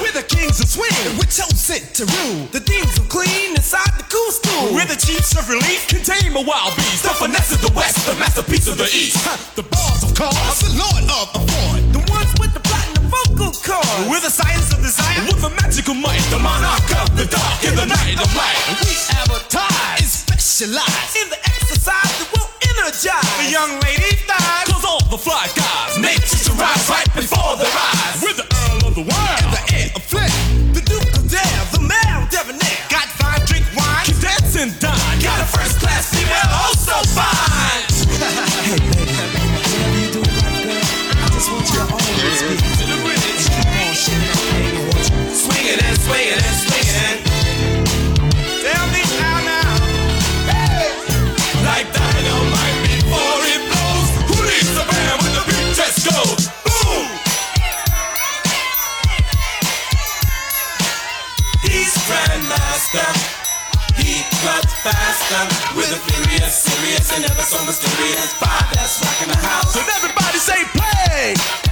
We're the kings of swing. We're chosen to rule. The themes of clean inside the cool school. We're the chiefs of relief. Contain my wild beast. The finesse of the west. The masterpiece of the east. The bars of cars. The lord of afford. The ones with the platinum vocal cords. We're the science of desire. With the magical might. The monarch of the dark. In the night of light. We advertise. And specialize. In the exercise will. The young lady thighs. Cause all the fly guys. Nature's to rise right before their eyes. We're the earl of the world. And the heir of flip. The duke of dare. The mayor of debonair. Got fine, drink wine. Keep dancing, dine. Got a first class female. Oh, so fine. hey, baby. Whatever you do, baby girl. I just want you to always be to the bridge. Keep on shaking that thing and watch it. And faster with a furious, serious, and ever so mysterious vibe that's rocking the house. So everybody say play!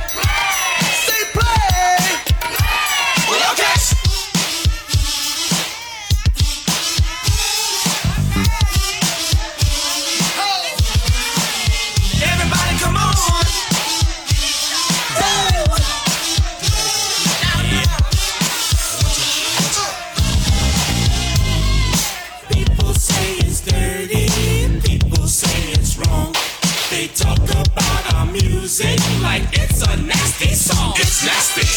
Song. It's nasty.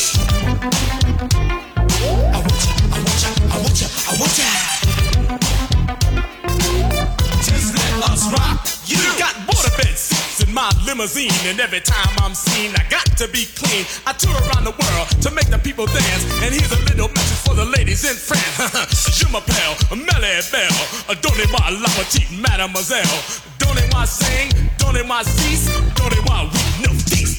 I want ya, I want ya, I want ya, I want ya. Just let us rock. You got waterbed seats in my limousine, and every time I'm seen, I got to be clean. I tour around the world to make the people dance, and here's a little message for the ladies in France. Je m'appelle Melly Belle, uh, donnez-moi la petite mademoiselle. Donnez-moi sing, donnez-moi cease, donnez-moi we no peace.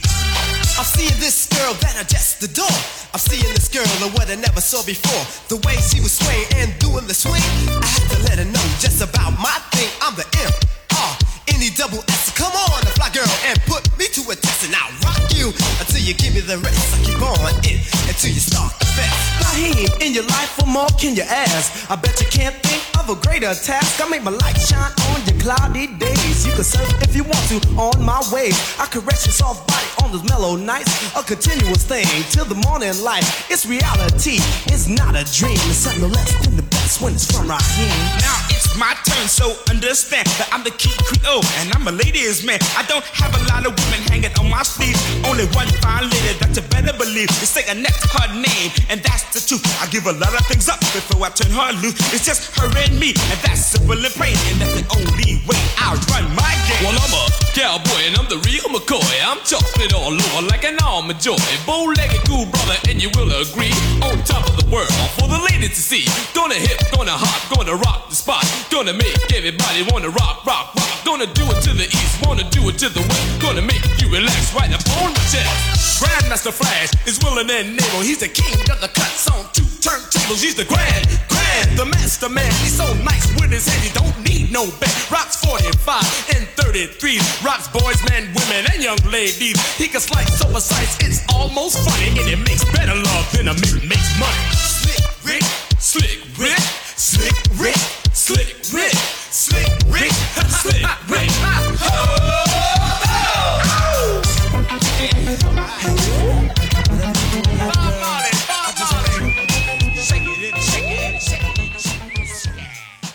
I'm seeing this girl that I just adore. I'm seeing this girl and what I never saw before. The way she was swaying and doing the swing, I had to let her know just about my thing. I'm the imp. Uh, any double S, come on, the fly girl, and put me to a test, and I'll rock you until you give me the rest. I keep on it until you start the fest. In your life, what more can you ask? I bet you can't think of a greater task. I make my light shine on your cloudy days. You can surf if you want to on my waves. I caress your soft body on those mellow nights. A continuous thing till the morning light. It's reality, it's not a dream. It's something less than the best when it's from Rahiem. Now it's my turn, so understand that I'm the Kid Creole and I'm a ladies man. I don't have a lot of women hanging on my sleeve. Only one fine lady that you better believe. You say a next her name, and that's the truth. I give a lot of things up before I turn her loose. It's just her and me, and that's simple and plain. And that's the only way I run my game. Well, I'm a cowboy and I'm the real McCoy. I'm chocolate all over like an almond joy. Bow-legged cool brother, and you will agree. On top of the world for the ladies to see. Gonna hip, gonna hop, gonna rock the spot. Gonna make everybody wanna rock, rock, rock. Gonna do it to the east, wanna do it to the west. Gonna make you relax right up on my chest. Grandmaster Flash is willing and able. He's the king of the cuts on two turntables. He's the grand, grand, the master man. He's so nice with his head, he don't need no bed. Rocks 45 and 33. Rocks boys, men, women, and young ladies. He can slice so precise, it's almost funny. And it makes better love than a man makes money. Slick Rick, Slick Rick, Slick Rick, Slick Rick, Slick Rick, Slick Rick. Oh, Shake it, shake it, shake it, shake it, shake it.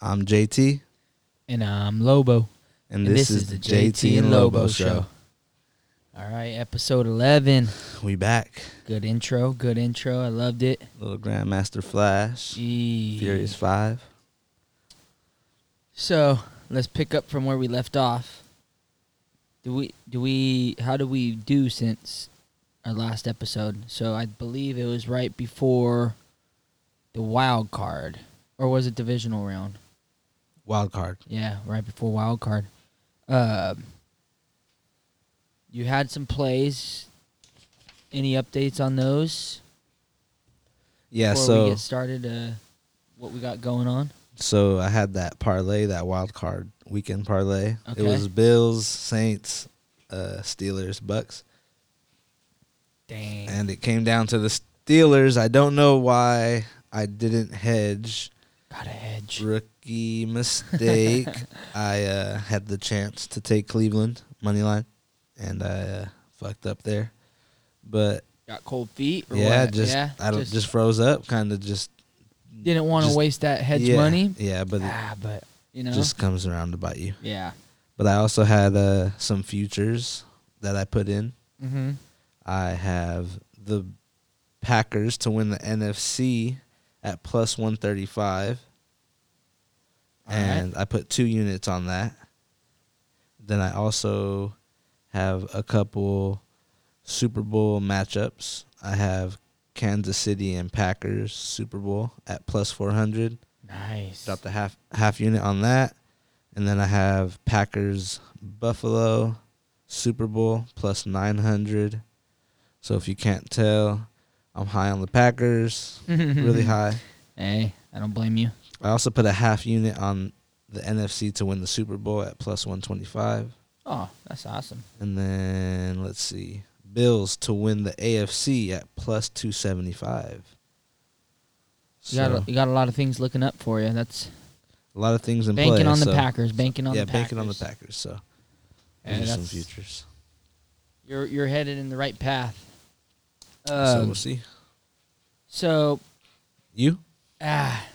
I'm JT, And I'm Lobo. and this, is, the JT and Lobo show. All right, episode 11. We back. Good intro. Good intro. I loved it. Little Grandmaster Flash, Gee. Furious Five. So let's pick up from where we left off. Do we, do we, how do we do since our last episode? So I believe it was right before the wild card. Or was it divisional round? Wild card. Yeah, right before wild card. Um, you had some plays. Any updates on those? Yeah, before so we get started, uh, what we got going on. So I had that parlay, that wild card weekend parlay. It was Bills, Saints, uh, Steelers, Bucks, Dang. and it came down to the Steelers. I don't know why I didn't hedge. got a hedge. Rookie mistake. I uh, had the chance to take Cleveland money line, and I uh, fucked up there. But Got cold feet. Or yeah, what? just yeah, I don't just, froze up. Kind of just didn't want to waste that hedge yeah, money. Yeah, but it Ah, but you know, just comes around to bite you. yeah. But I also had uh, some futures that I put in. Mm-hmm. I have the Packers to win the NFC at plus 135. All right. and I put two units on that. Then I also have a couple Super Bowl matchups. I have Kansas City and Packers Super Bowl at plus 400. Nice. Dropped a half half unit on that. And then I have Packers Buffalo Super Bowl plus 900. So if you can't tell, I'm high on the Packers, really high. Hey, I don't blame you. I also put a half unit on the NFC to win the Super Bowl at plus 125. Oh, that's awesome. And then let's see. Bills to win the AFC at plus 275. You got a, you got a lot of things looking up for you. That's a lot of things in banking play. on the so- Packers. Banking on yeah, the Packers. banking on the Packers. So Yeah, those some futures. You're you're headed in the right path. so Um, we'll see. so You? ah,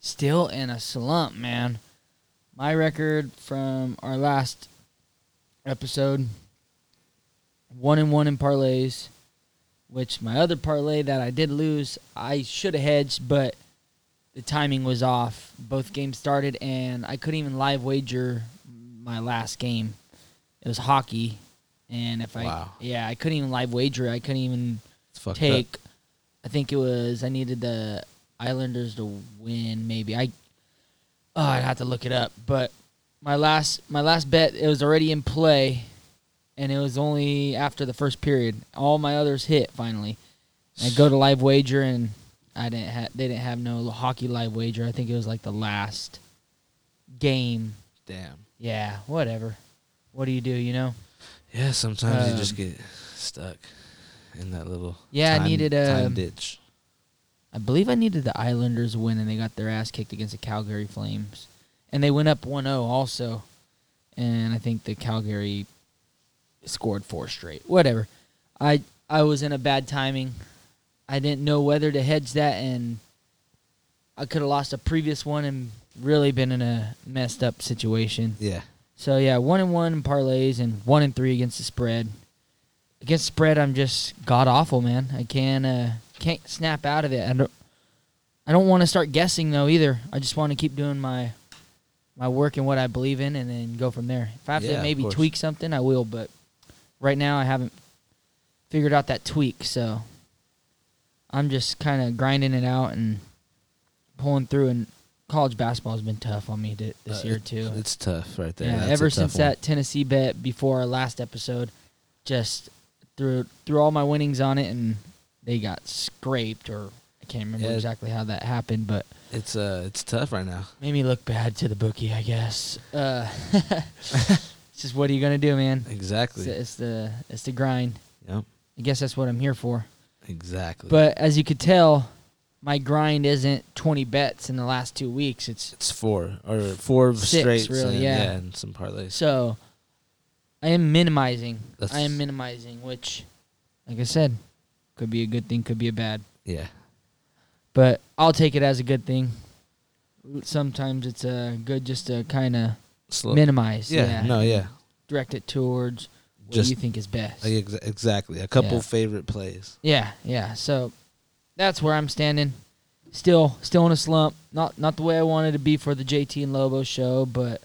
still in a slump, man. My record from our last episode, one and one in parlays, which my other parlay that I did lose, I should have hedged, but the timing was off. Both games started, and I couldn't even live wager my last game. It was hockey, and if I Wow. yeah, I couldn't even live wager. I couldn't even take. up. I think it was I needed the Islanders to win. Maybe I. Oh, I'd have to look it up. But my last my last bet it was already in play, and it was only after the first period. All my others hit finally. I go to live wager and I didn't have they didn't have no hockey live wager. I think it was like the last game. Damn. Yeah, whatever. What do you do? You know. Yeah, sometimes you Um, just get stuck in that little Yeah, I needed a- time ditch. I believe I needed the Islanders win, and they got their ass kicked against the Calgary Flames. And they went up 1 0 also. And I think the Calgary scored four straight. Whatever. I I was in a bad timing. I didn't know whether to hedge that, and I could have lost a previous one and really been in a messed up situation. Yeah. So yeah, one and one in parlays and one and three against the spread. Against spread, I'm just god awful, man. I can't uh, can't snap out of it. I don't. I don't want to start guessing though either. I just want to keep doing my my work and what I believe in, and then go from there. If I have Yeah, to maybe tweak something, I will. But right now, I haven't figured out that tweak. So I'm just kind of grinding it out and pulling through. And college basketball has been tough on me th- this Uh, year too. It's tough right there. Yeah, That's ever since one. that Tennessee bet before our last episode, just threw threw all my winnings on it, and they got scraped, or I can't remember Yeah. exactly how that happened, but It's uh it's tough right now. made me look bad to the bookie, I guess. Uh, it's just what are you gonna do, man? It's, Exactly. it's the it's the grind. Yep. I guess that's what I'm here for. Exactly. But as you could tell, my grind isn't 20 bets in the last two weeks. It's it's four or four Six, straights really, and, yeah. and some parlays. So I am minimizing. I am minimizing, which, like I said, could be a good thing, could be a bad. Yeah. But I'll take it as a good thing. Sometimes it's uh, good just to kind of minimize. yeah, Yeah. No. Yeah. Direct it towards what Just- you think is best. Like, ex- exactly. A couple Yeah. favorite plays. yeah, yeah. So that's where I'm standing. Still, still in a slump. Not, not the way I wanted to be for the JT and Lobo show, but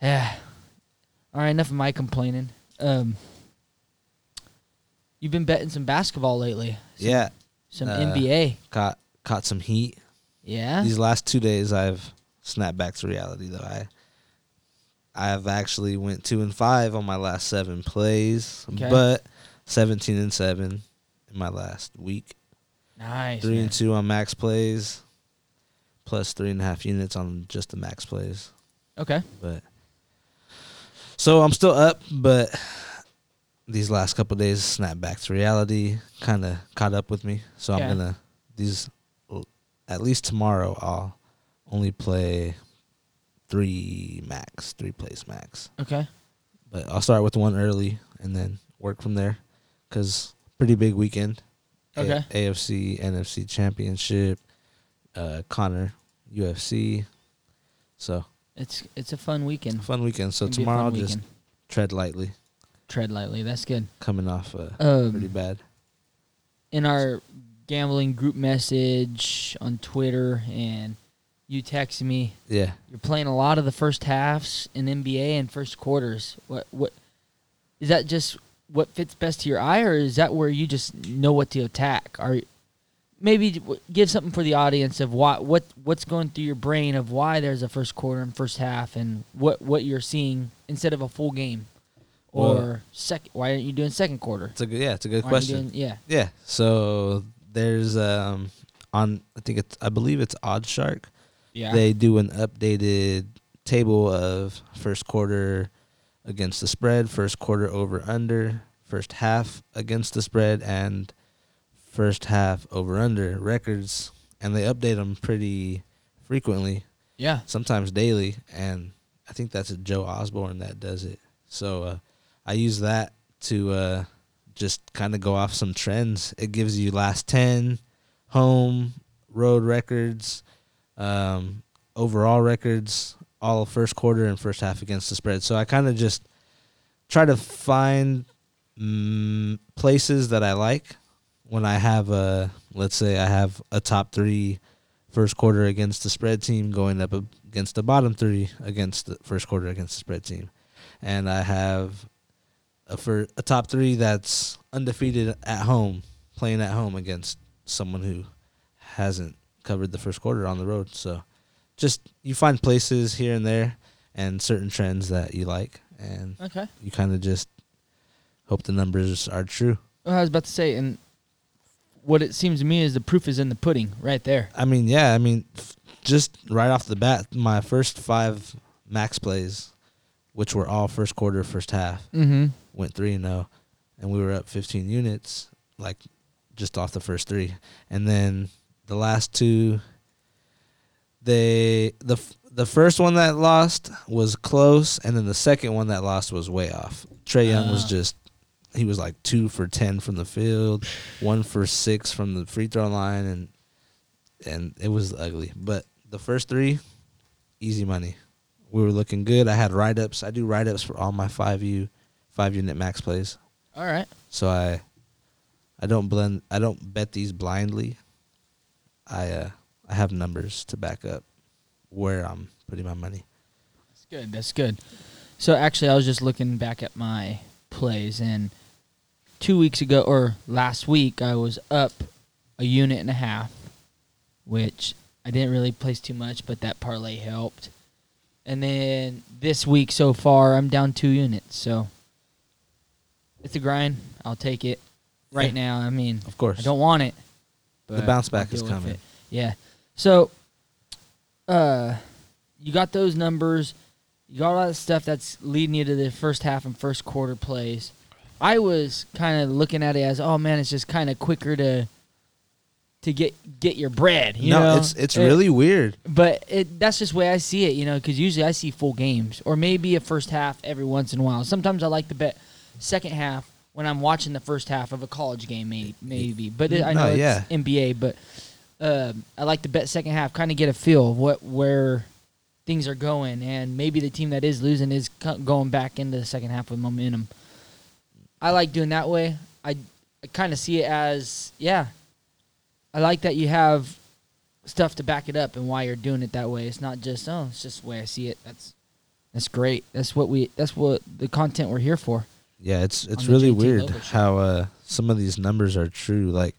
yeah. All right, enough of my complaining. Um, you've been betting some basketball lately. Some, yeah. Some uh, NBA. Caught caught some heat. Yeah. These last two days, I've snapped back to reality. Though I, I've actually went two and five on my last seven plays, Okay. but seventeen and seven in my last week. nice. Three man. and two on max plays. plus three and a half units on just the max plays. Okay. But so I'm still up, but these last couple days snap back to reality kind of caught up with me. So Yeah. I'm gonna these at least tomorrow I'll only play three max, three plays max. Okay. But I'll start with one early and then work from there, cause pretty big weekend. A- Okay. AFC, NFC Championship, uh, Conor, UFC. So It's it's a fun weekend. fun weekend. So tomorrow I'll just tread lightly, tread lightly. That's good. coming off uh, Um, pretty bad. in our gambling group message on Twitter, and you texted me. Yeah, You're playing a lot of the first halves in NBA and first quarters. What what is that? Just what fits best to your eye, or is that where you just know what to attack? Or maybe give something for the audience of why what what's going through your brain of why there's a first quarter and first half, and what what you're seeing instead of a full game, or Well- second. Why aren't you doing second quarter? it's a good. Yeah, it's a good Why question. doing- yeah. Yeah. So there's um on I think it's I believe it's Odd Shark. Yeah. They do an updated table of first quarter against the spread, first quarter over under, first half against the spread, and first half over under records, and they update them pretty frequently, yeah. sometimes daily. And I think that's Joe Osborne that does it. So uh, I use that to uh, just kind of go off some trends. It gives you last ten home road records, um, overall records, all first quarter and first half against the spread. So I kind of just try to find mm, places that I like when I have a let's say I have a top three first quarter against the spread team going up against the bottom three against the first quarter against the spread team, and I have for a top three that's undefeated at home playing at home against someone who hasn't covered the first quarter on the road. So just you find places here and there and certain trends that you like and Okay. you kind of just hope the numbers are true. Well, I was about to say, and what it seems to me is the proof is in the pudding, right there. I mean, yeah, I mean f- just right off the bat my first 5 max plays which were all first quarter first half Mm-hmm. Went 3 and 0 and we were up 15 units like just off the first 3 and then the last two they the the first one that lost was close and then the second one that lost was way off. Trae Young was Ah. just he was like 2 for 10 from the field 1 for 6 from the free throw line and and it was ugly. But the first 3 easy money. We were looking good. I had write ups I do write ups for all my 5U 5 unit max plays All right. so I I don't blend I don't bet these blindly. I uh I have numbers to back up where I'm putting my money. That's good. That's good. So actually, I was just looking back at my plays, and two weeks ago or last week, I was up a unit and a half, which I didn't really place too much, but that parlay helped. And then this week so far, I'm down two units. So it's a grind. I'll take it. Right Yeah. now, I mean, Of course. I don't want it. The bounce back is coming. Yeah. So, uh, you got those numbers. You got all that stuff that's leading you to the first half and first quarter plays. I was kind of looking at it as, oh man, it's just kind of quicker to to get get your bread. You no, know? it's it's It- really weird. but it, that's just the way I see it, you know, because usually I see full games or maybe a first half every once in a while. Sometimes I like to bet second half when I'm watching the first half of a college game, maybe. maybe. But it, I No, know yeah. it's NBA, but um I like to bet second half, kind of get a feel of what where things are going, and maybe the team that is losing is going back into the second half with momentum. I like doing that way. I, I kind of see it as yeah. I like that you have stuff to back it up and why you're doing it that way. It's not just oh, it's just the way I see it. That's that's great. That's what we that's what the content we're here for. Yeah, it's it's really weird how uh some of these numbers are true. Like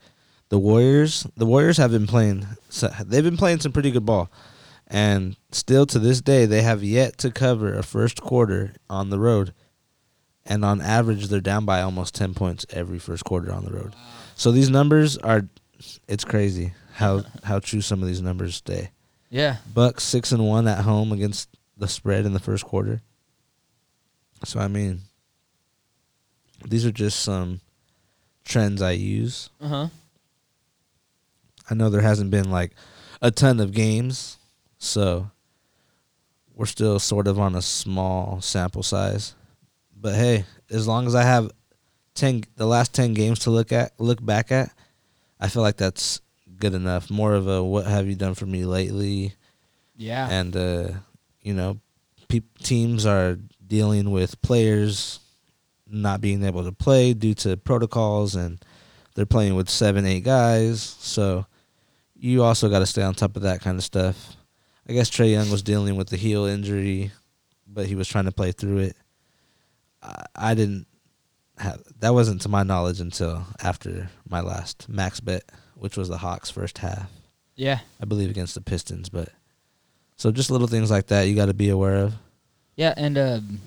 the Warriors, the Warriors have been playing. They've been playing some pretty good ball, and still to this day they have yet to cover a first quarter on the road. And on average, they're down by almost ten points every first quarter on the road. So these numbers are, it's crazy how how true some of these numbers stay. Yeah. Bucks six and one at home against the spread in the first quarter. So I mean, these are just some trends I use. Uh huh. I know there hasn't been like a ton of games, so we're still sort of on a small sample size. But hey, as long as I have ten the last ten games to look at look back at, I feel like that's good enough. More of a what have you done for me lately? Yeah. and uh, you know, peop teams are dealing with players not being able to play due to protocols, and they're playing with seven, eight guys. So you also got to stay on top of that kind of stuff. I guess Trae Young was dealing with the heel injury, but he was trying to play through it. I, I didn't have that wasn't to my knowledge until after my last max bet, which was the Hawks first half. yeah. I believe against the Pistons, but so just little things like that you got to be aware of. Yeah, and um,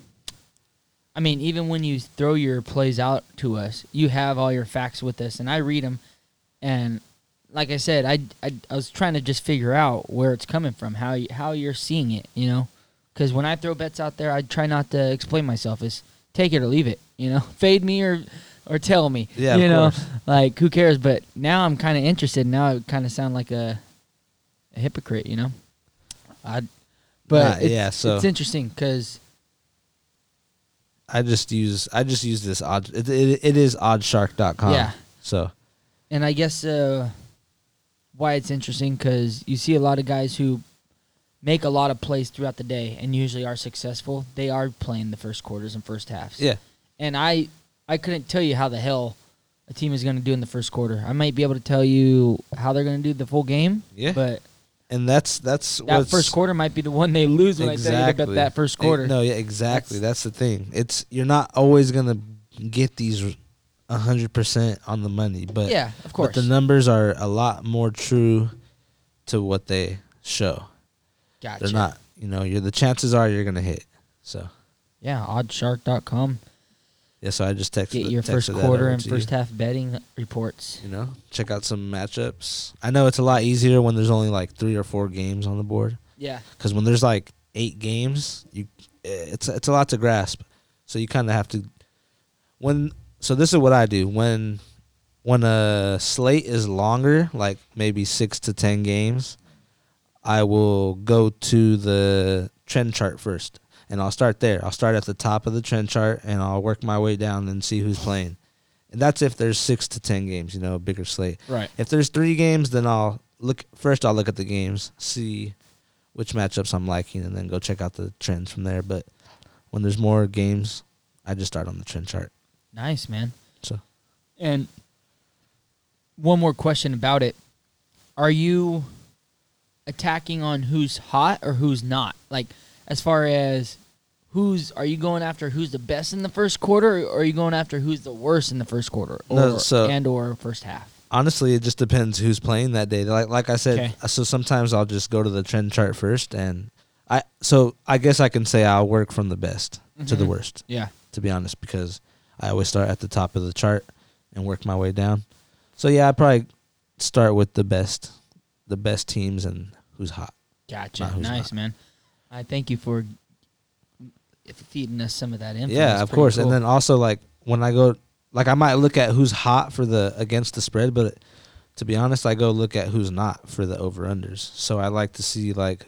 I mean, even when you throw your plays out to us, you have all your facts with us, and I read them. And like I said, I, I, I was trying to just figure out where it's coming from, how you, how you're seeing it, you know, because when I throw bets out there, I try not to explain myself. Is take it or leave it, you know, fade me or or tell me, Yeah, you know, course. like who cares? But now I'm kind of interested. Now I kind of sound like a a hypocrite, you know. I, but Nah, yeah, so- it's interesting because I just use I just use this odd it, it, it is oddshark.com. Yeah. So And I guess uh, why it's interesting because you see a lot of guys who make a lot of plays throughout the day and usually are successful. They are playing the first quarters and first halves. yeah, And I, I couldn't tell you how the hell a team is going to do in the first quarter. I might be able to tell you how they're going to do the full game. Yeah. But and that's that's that first quarter might be the one they lose when I tell bet that first quarter. No, yeah, exactly. That's- That's, the thing. It's you're not always gonna get these hundred percent on the money, but yeah, of course. but the numbers are a lot more true to what they show. gotcha. They're not. You know, you're the chances are you're gonna hit. So Yeah, oddshark.com. yeah, so I just texted Get your texted first quarter and first you. half betting reports. You know, check out some matchups. I know it's a lot easier when there's only like three or four games on the board. Yeah. Because when there's like eight games, you it's it's a lot to grasp. So you kind of have to when. So this is what I do when when a slate is longer, like maybe six to ten games. I will go to the trend chart first, and I'll start there. I'll start at the top of the trend chart, and I'll work my way down and see who's playing. And that's if there's six to ten games, you know, a bigger slate. Right. If there's three games, then I'll look first. I'll look at the games, see which matchups I'm liking, and then go check out the trends from there. But when there's more games, I just start on the trend chart. Nice, man. So And one more question about it. Are you attacking on who's hot or who's not? Like as far as who's are you going after who's the best in the first quarter or are you going after who's the worst in the first quarter or No, so- and or first half? honestly, it just depends who's playing that day. Like like I said, Okay. so sometimes I'll just go to the trend chart first, and I so I guess I can say I'll work from the best to the Mhm. worst. Yeah. To be honest, because I always start at the top of the chart and work my way down. So yeah, I probably start with the best, the best teams and who's hot. Gotcha. Who's Nice, man. I thank you for feeding us some of that info. Yeah, That's of course. cool. And then also like when I go, like I might look at who's hot for the against the spread, but to be honest, I go look at who's not for the over unders. So I like to see like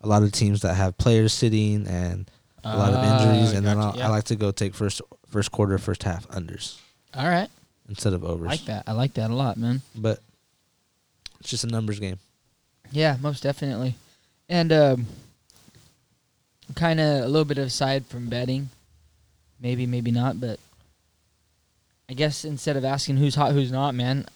a lot of teams that have players sitting and a lot of injuries, Ah, and then gotcha, yeah. I like to go take first first quarter, first half unders All right. instead of I overs. like that. I like that a lot, man. But it's just a numbers game. Yeah, most definitely. And um, kind of a little bit aside from betting, maybe, maybe not, but I guess instead of asking who's hot, who's not, man,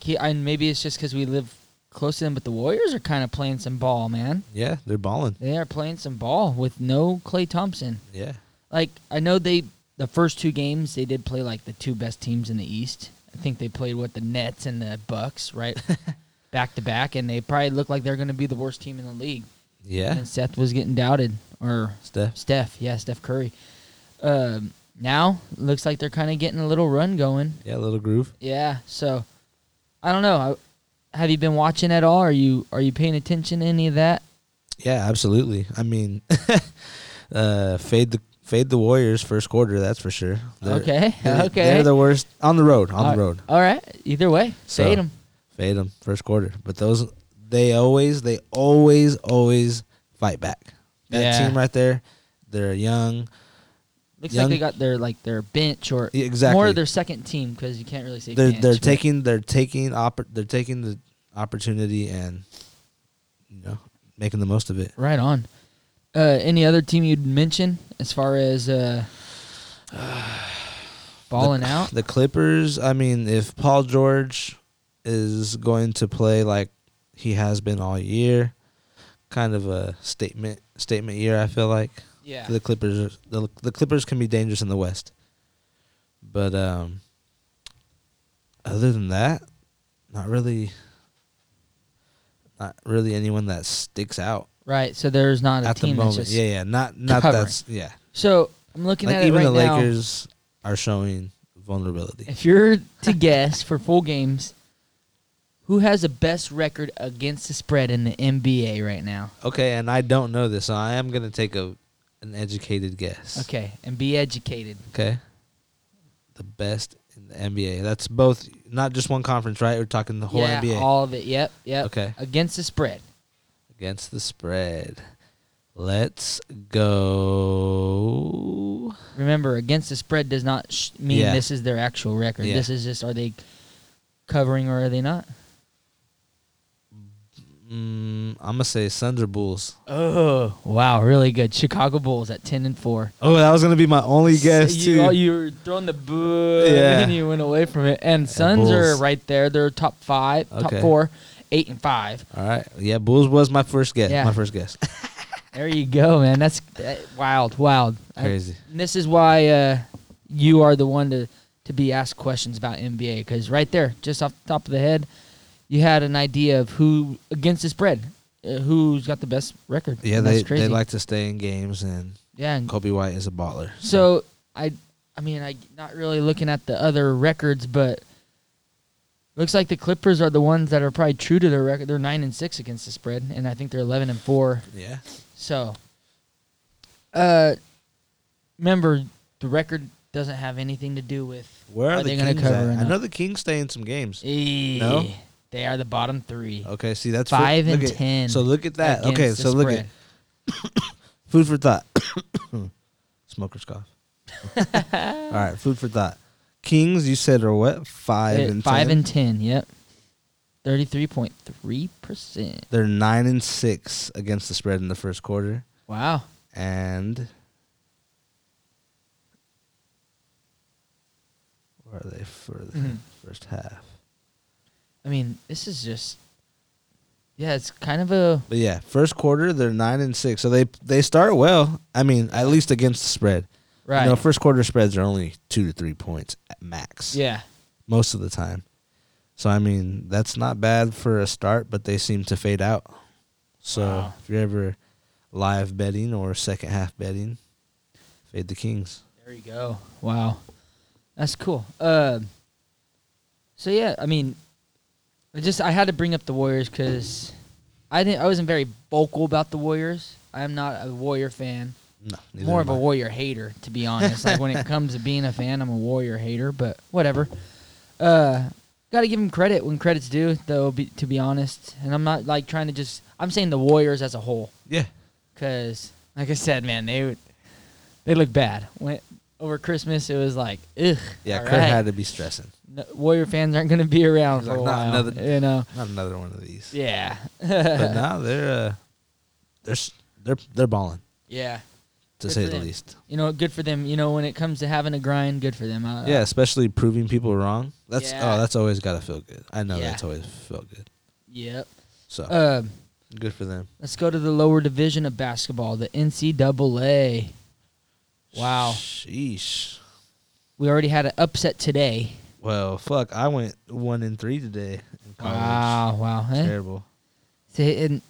he, and maybe it's just because we live close to them, but the Warriors are kind of playing some ball, man. Yeah, they're balling. They are playing some ball with no Klay Thompson. Yeah, Like I know they the first two games they did play like the two best teams in the East. I think they played what the Nets and the Bucks, right? back to back and they probably look like they're going to be the worst team in the league. Yeah. And Seth was getting doubted or Steph. Steph, yeah, Steph Curry. Um now looks like they're kind of getting a little run going. Yeah, little groove. Yeah, so I don't know. I, have you been watching at all? Are you are you paying attention to any of that? Yeah, absolutely. I mean, uh, fade the fade the Warriors first quarter. That's for sure. They're- okay, they're- okay. They're the worst on the road. On All- the road, All right. Either way, So- fade them. fade them first quarter. But those they always they always always fight back. That Yeah. team right there, they're young. Looks young- like they got their like their bench or Yeah, exactly. more their second team because you can't really say They're bench, they're but- taking they're taking oppor- they're taking the opportunity and you know making the most of it. right on. Uh, any other team you'd mention as far as uh, balling out? The Clippers, I mean, if Paul George is going to play like he has been all year, kind of a statement statement year, I feel like. Yeah. The Clippers the, the Clippers can be dangerous in the West. But um other than that, not really not really anyone that sticks out Right. So there's not a at the team that's moment. just. Yeah, yeah, not not covering. that's yeah. So I'm looking Like at it even right the now. Lakers are showing vulnerability. If you're to guess for full games, who has the best record against the spread in the NBA right now? Okay, and I don't know this, so I am gonna take a an educated guess. Okay, and be educated. Okay. The best in the NBA. That's both not just one conference, right? We're talking the whole yeah, NBA all of it. Yep, yep. Okay. Against the spread. against the spread. Let's go. Remember, against the spread does not sh- mean Yeah. this is their actual record. Yeah. This is just are they covering or are they not? Mm, I'm gonna say Suns or Bulls. Oh, wow, really good. Chicago Bulls at ten and four. Oh, that was gonna be my only guess you, too. all- you were throwing the boo, Yeah. and you went away from it. And Suns are right there. They're top five, top four, eight and five. All right, yeah, Bulls was my first guess. Yeah. My first guess. There you go, man. That's uh, wild, wild. I- Crazy. and this is why uh, you are the one to to be asked questions about NBA because right there, just off the top of the head, you had an idea of who against the spread, uh, who's got the best record. Yeah, And they crazy. they like to stay in games, and yeah. And Coby White is a baller. so I, I mean, I not really looking at the other records, but looks like the Clippers are the ones that are probably true to their record. They're nine and six against the spread, and I think they're eleven and four yeah, So, uh, remember the record doesn't have anything to do with where are, are the they gonna cover at? or I know the Kings stay in some games. Eh, No? They are the bottom three. Okay, see that's for- Five and look at- 10 So look at that. Okay, so look at food for thought. Smokers cough. All right, food for thought. Kings, you said are what? Five and five 10? and ten. Yep, thirty-three point three percent. They're nine and six against the spread in the first quarter, Wow. and where are they for the Mhm. first half? I mean, this is just. Yeah, it's kind of a But yeah, first quarter they're nine and six, so they they start well. I mean, at least against the spread. right. You know, first quarter spreads are only two to three points at max. yeah. most of the time. So I mean, that's not bad for a start, but they seem to fade out. So Wow. if you're ever live betting or second half betting, fade the Kings. There you go. Wow, that's cool. Uh, so yeah, I mean, I just I had to bring up the Warriors because I didn't. I wasn't very vocal about the Warriors. I am not a Warrior fan. No, More of am a I. Warrior hater, to be honest. like when it comes to being a fan, I'm a Warrior hater. But whatever. Uh, got to give them credit when credit's due, though. Be, to be honest, and I'm not like trying to just. I'm saying the Warriors as a whole. Yeah, Cause, like I said, man, they would, they look bad. When over Christmas, it was like, ugh. yeah. Kurt right. had to be stressing. No- Warrior fans aren't going to be around for like, a "Not while. another- you know. Not another one of these. Yeah. But now they're uh, they're they're they're balling yeah. to Good say the them. least. You know, good for them. You know, when it comes to having a grind, good for them. Uh, Yeah, especially proving people wrong. That's Yeah. oh, that's always got to feel good. I know Yeah. that's always felt good. Yep. So Uh, good for them. let's go to the lower division of basketball, the NCAA. Wow. Sheesh. We already had an upset today. Well, fuck. I went one in three today in college. Wow. Wow. Eh? Terrible. See, and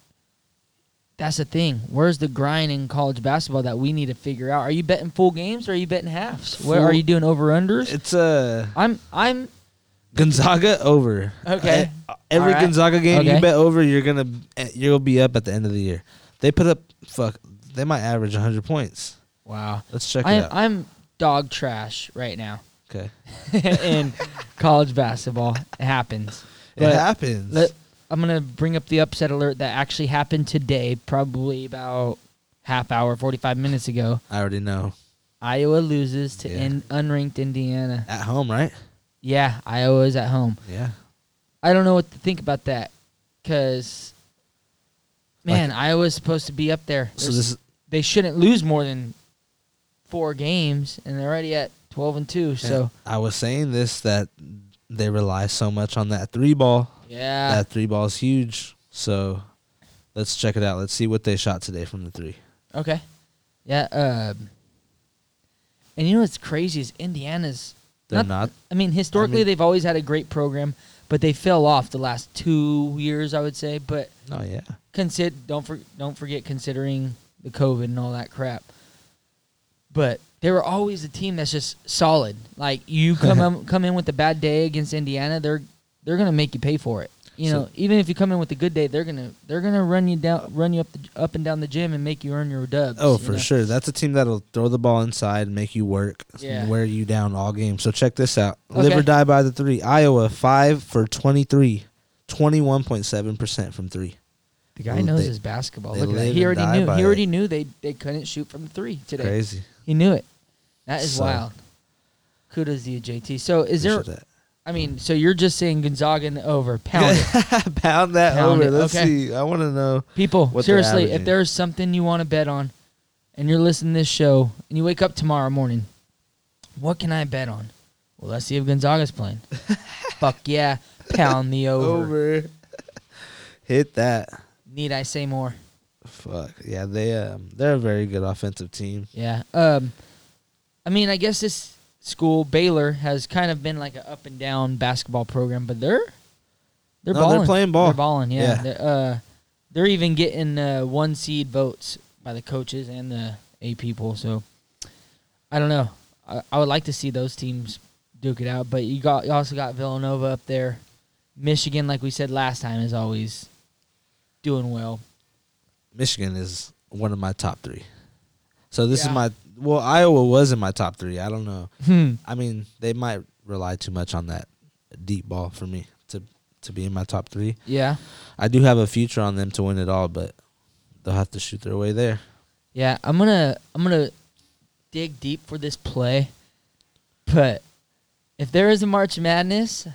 that's the thing. Where's the grind in college basketball that we need to figure out? Are you betting full games or are you betting halves? Where are you doing over unders? It's uh I'm I'm Gonzaga over. Okay. I- every right. Gonzaga game Okay. you bet over, you're gonna eh, you'll be up at the end of the year. They put up fuck. They might average 100 points. Wow. Let's check I, it out. I'm dog trash right now okay. in college basketball. It happens. It happens. Let, I'm gonna bring up the upset alert that actually happened today, probably about half hour, 45 minutes ago. I already know. Iowa loses to Yeah. in, unranked Indiana. At home, right? Yeah, Iowa's at home. Yeah. I don't know what to think about that because, man, Iowa's supposed to be up there. So this is they shouldn't lose more than four games, and they're already at 12 and two. So I was saying this that they rely so much on that three ball. yeah, that three ball is huge. So let's check it out. Let's see what they shot today from the three. okay, yeah. Um, and you know what's crazy is Indiana's. They're not. I mean, historically mean- they've always had a great program, but they fell off the last two years, I would say. But Oh yeah. consider don't for, don't forget considering the COVID and all that crap. But they were always a team that's just solid. Like you come in, come in with a bad day against Indiana, they're they're gonna make you pay for it. You So- know, even if you come in with a good day, they're gonna they're gonna run you down, run you up the, up and down the gym and make you earn your dubs. Oh, you for know? sure. That's a team that'll throw the ball inside and make you work, Yeah. wear you down all game. So check this out. Okay. Live or die by the three. Iowa five for 23, 21.7 percent from three. The guy knows they- his basketball. Look at that. He already knew. He it. already knew they they couldn't shoot from three today. Crazy. He knew it. That is So- wild. Kudos to you, JT. So is there? Appreciate I mean, so you're just saying Gonzaga in the over pound it. that. Pound that Pound over. it. Let's Okay. see. I want to know. People, What they're seriously, if averaging. there's something you want to bet on, and you're listening to this show, and you wake up tomorrow morning, what can I bet on? Well, let's see if Gonzaga's playing. Fuck yeah, pound the over. Hit that. Need I say more? Fuck yeah, they um they're a very good offensive team. Yeah. Um, I mean, I guess this school Baylor has kind of been like an up and down basketball program, but they're they're No, they're playing ball. They're balling. Yeah. Yeah. They're, uh, they're even getting uh, one seed votes by the coaches and the A people. So I don't know. I, I would like to see those teams duke it out, but you got you also got Villanova up there. Michigan, like we said last time, is always doing well. Michigan is one of my top three. So this Yeah. is my well, Iowa was in my top three. I don't know. Hmm. I mean, they might rely too much on that deep ball for me to to be in my top three. Yeah. I do have a future on them to win it all, but they'll have to shoot their way there. Yeah, I'm gonna I'm gonna dig deep for this play, but if there is a March Madness,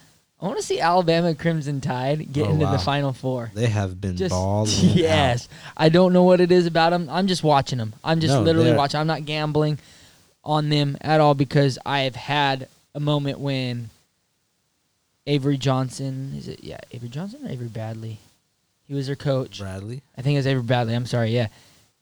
I want to see Alabama Crimson Tide get Oh, into wow. the Final Four. They have been Just balling. yes, I don't know what it is about them. I'm just watching them. I'm just No, literally watching. I'm not gambling on them at all because I have had a moment when Avery Johnson is it? Yeah, Avery Johnson or Avery Badley. He was their coach. Bradley. I think it was Avery Bradley. I'm sorry, yeah.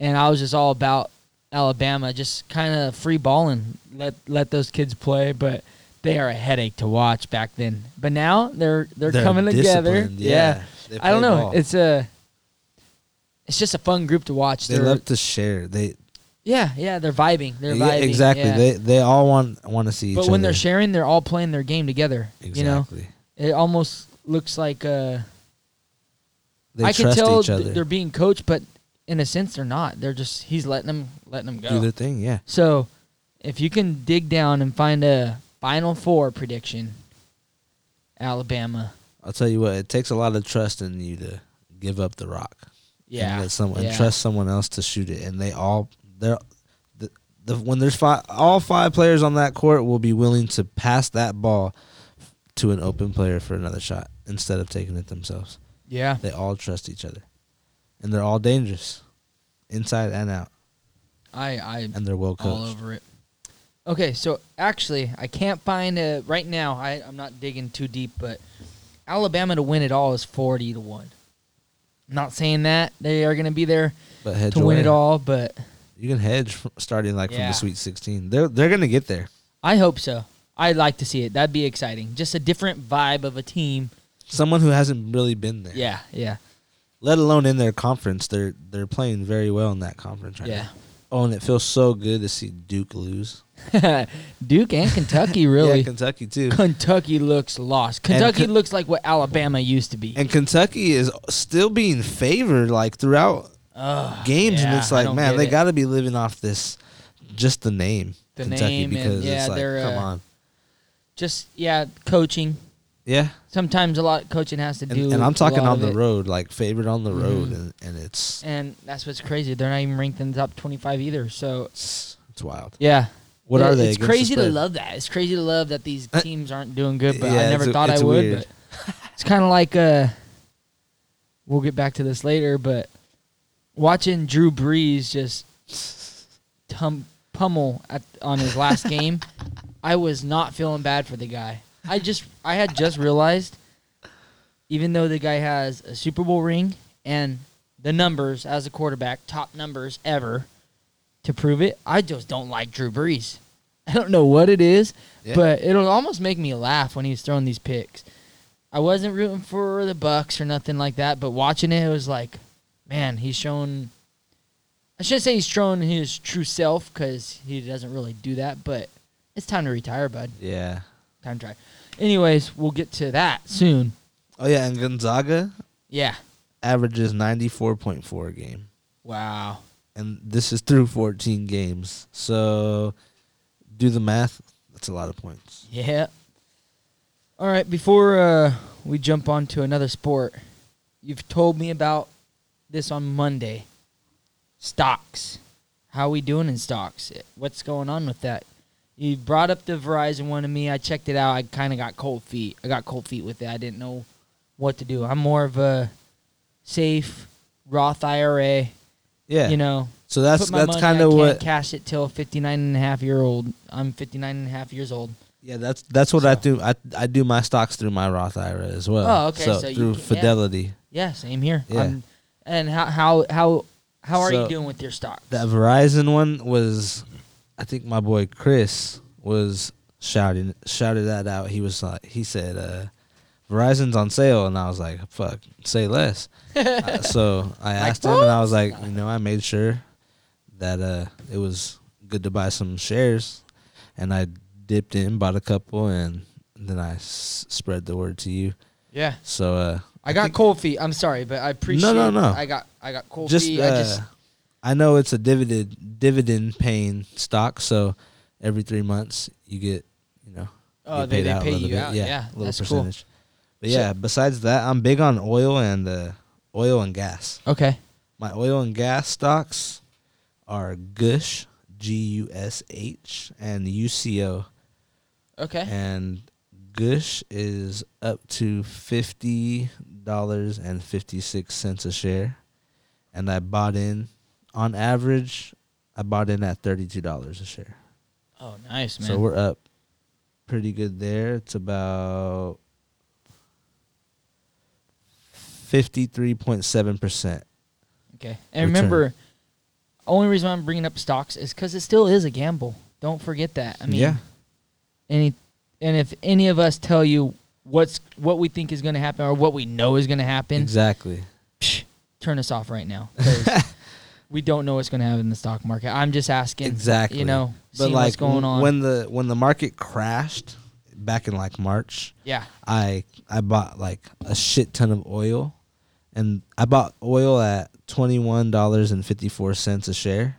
And I was just all about Alabama, just kind of free balling, let let those kids play. But they are a headache to watch back then. But now they're they're, coming together. disciplined, Yeah, I don't know. ball. It's a it's just a fun group to watch. they They're, love to share. They yeah, yeah. They're vibing. They're yeah, vibing. exactly. yeah. They they all want want to see each other. but other. when they're sharing, they're all playing their game together. You know, exactly. it almost looks like uh, they I can tell th- other. they're being coached, but in a sense, they're not. They're just he's letting them letting them go. do their thing. Yeah. So, if you can dig down and find a Final Four prediction, Alabama, I'll tell you what. It takes a lot of trust in you to give up the rock. yeah, and let someone yeah. and trust someone else to shoot it, and they all they're the, the when there's five all five players on that court will be willing to pass that ball to an open player for another shot instead of taking it themselves. yeah. They all trust each other, and they're all dangerous, inside and out, I I and they're well coached. all over it. Okay, so actually, I can't find a right now. I I'm not digging too deep, but Alabama to win it all is forty to one. I'm not saying that they are going to be there But hedge to win away. it all, but You can hedge starting like from Yeah. the Sweet Sixteen. They're they're gonna get there. I hope so. I'd like to see it. That'd be exciting. Just a different vibe of a team. Someone who hasn't really been there. Yeah, yeah. Let alone in their conference, they're they're playing very well in that conference right now. Yeah. now. Oh, and it feels so good to see Duke lose. Duke and Kentucky really. Yeah, Kentucky too. Kentucky looks lost. Kentucky Ken- looks like what Alabama used to be. And Kentucky is still being favored like throughout Ugh, games, and it's like, man, they got to be living off this, just the name, The Kentucky, name and- because yeah, it's like, they're, come uh, on, just yeah, coaching. yeah. Sometimes a lot of coaching has to do. And, and I'm talking on the it. road, like favored on the road, Mhm. and, and it's, and that's what's crazy. They're not even ranked in the top 25 either. So it's it's wild. yeah, What are they? It's crazy to love that. It's crazy to love that these Uh, teams aren't doing good. But yeah, I never it's- thought I it's would. weird. But it's kind of like uh, we'll get back to this later. But watching Drew Brees just tum- pummel at on his last game, I was not feeling bad for the guy. I just I had just realized, even though the guy has a Super Bowl ring and the numbers as a quarterback, top numbers ever, to prove it, I just don't like Drew Brees. I don't know what it is, Yeah. but it'll almost make me laugh when he's throwing these picks. I wasn't rooting for the Bucs or nothing like that, but watching it, it was like, man, he's shown. I shouldn't say he's shown his true self because he doesn't really do that, but it's time to retire, bud. Yeah. Time to try. Anyways, we'll get to that soon. Oh yeah, and Gonzaga Yeah. averages 94.4 a game. Wow. And this is through 14 games. So do the math. That's a lot of points. Yeah. All right. Before uh, we jump on to another sport, you've told me about this on Monday. Stocks. How we doing in stocks? What's going on with that? You brought up the Verizon one to me. I checked it out. I kind of got cold feet. I got cold feet with it. I didn't know what to do. I'm more of a safe Roth IRA. Yeah. You know, so that's that's kind of what cash it till 59 and a half year old. I'm 59 and a half years old. Yeah, that's that's what I do. I I do my stocks through my Roth IRA as well. Oh, okay, So, so through can- Fidelity. Yeah, same here. Yeah. Um, and how how how how are you doing with your stocks? That Verizon one was I think my boy Chris was shouting shouted that out. He was like he said uh Verizon's on sale and I was like, fuck, say less. Uh, so I asked him and I was like, you know, I made sure that uh it was good to buy some shares and I dipped in, bought a couple and then I s- spread the word to you. yeah, So uh I got think- cold feet. I'm sorry, but I appreciate. It. No, no. No. I got I got cold just, feet. uh, I just I know it's a dividend dividend paying stock, so every three months you get you know oh they, they pay you bit. out. yeah, Yeah, a little that's percentage. But So- yeah, besides that, I'm big on oil and uh, oil and gas. Okay. My oil and gas stocks are Gush, G U S H, and UCO, Okay. and Gush is up to fifty dollars and fifty six cents a share, and I bought in on average. I bought in at thirty two dollars a share, oh, nice man. so we're up pretty good there. It's about fifty three point seven percent. okay. And return. remember, only reason I'm bringing up stocks is because it still is a gamble. Don't forget that. I mean, Yeah. any and if any of us tell you what's what we think is going to happen or what we know is going to happen, Exactly. psh, turn us off right now. we don't know what's going to happen in the stock market. I'm just asking. Exactly. You know, But like what's going on. when the when the market crashed back in like March, yeah. I I bought like a shit ton of oil, and I bought oil at twenty one dollars and fifty four cents a share,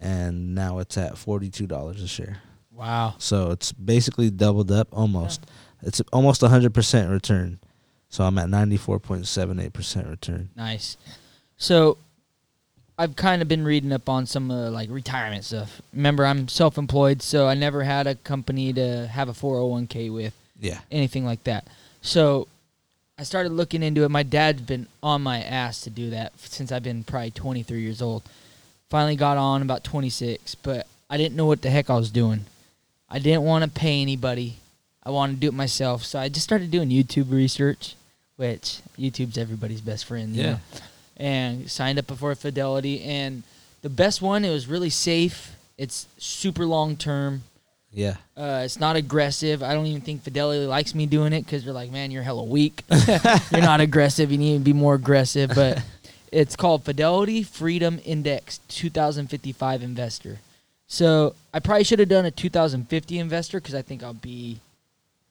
and now it's at forty two dollars a share. Wow. So it's basically doubled up almost. It's almost a hundred percent return. So I'm at ninety four point seven eight percent return. Nice. So, I've kind of been reading up on some uh, like retirement stuff. Remember, I'm self-employed, so I never had a company to have a 401k with, Yeah. anything like that. So, I started looking into it. My dad's been on my ass to do that since I've been probably 23 years old. Finally got on about 26, but I didn't know what the heck I was doing. I didn't want to pay anybody. I wanted to do it myself, so I just started doing YouTube research, which YouTube's everybody's best friend. you Yeah. know? And signed up before Fidelity, and the best one. It was really safe. It's super long term. Yeah. Uh, it's not aggressive. I don't even think Fidelity likes me doing it because they're like, man, you're hella weak. you're not aggressive. You need to be more aggressive. But It's called Fidelity Freedom Index 2055 Investor. So I probably should have done a 2050 investor because I think I'll be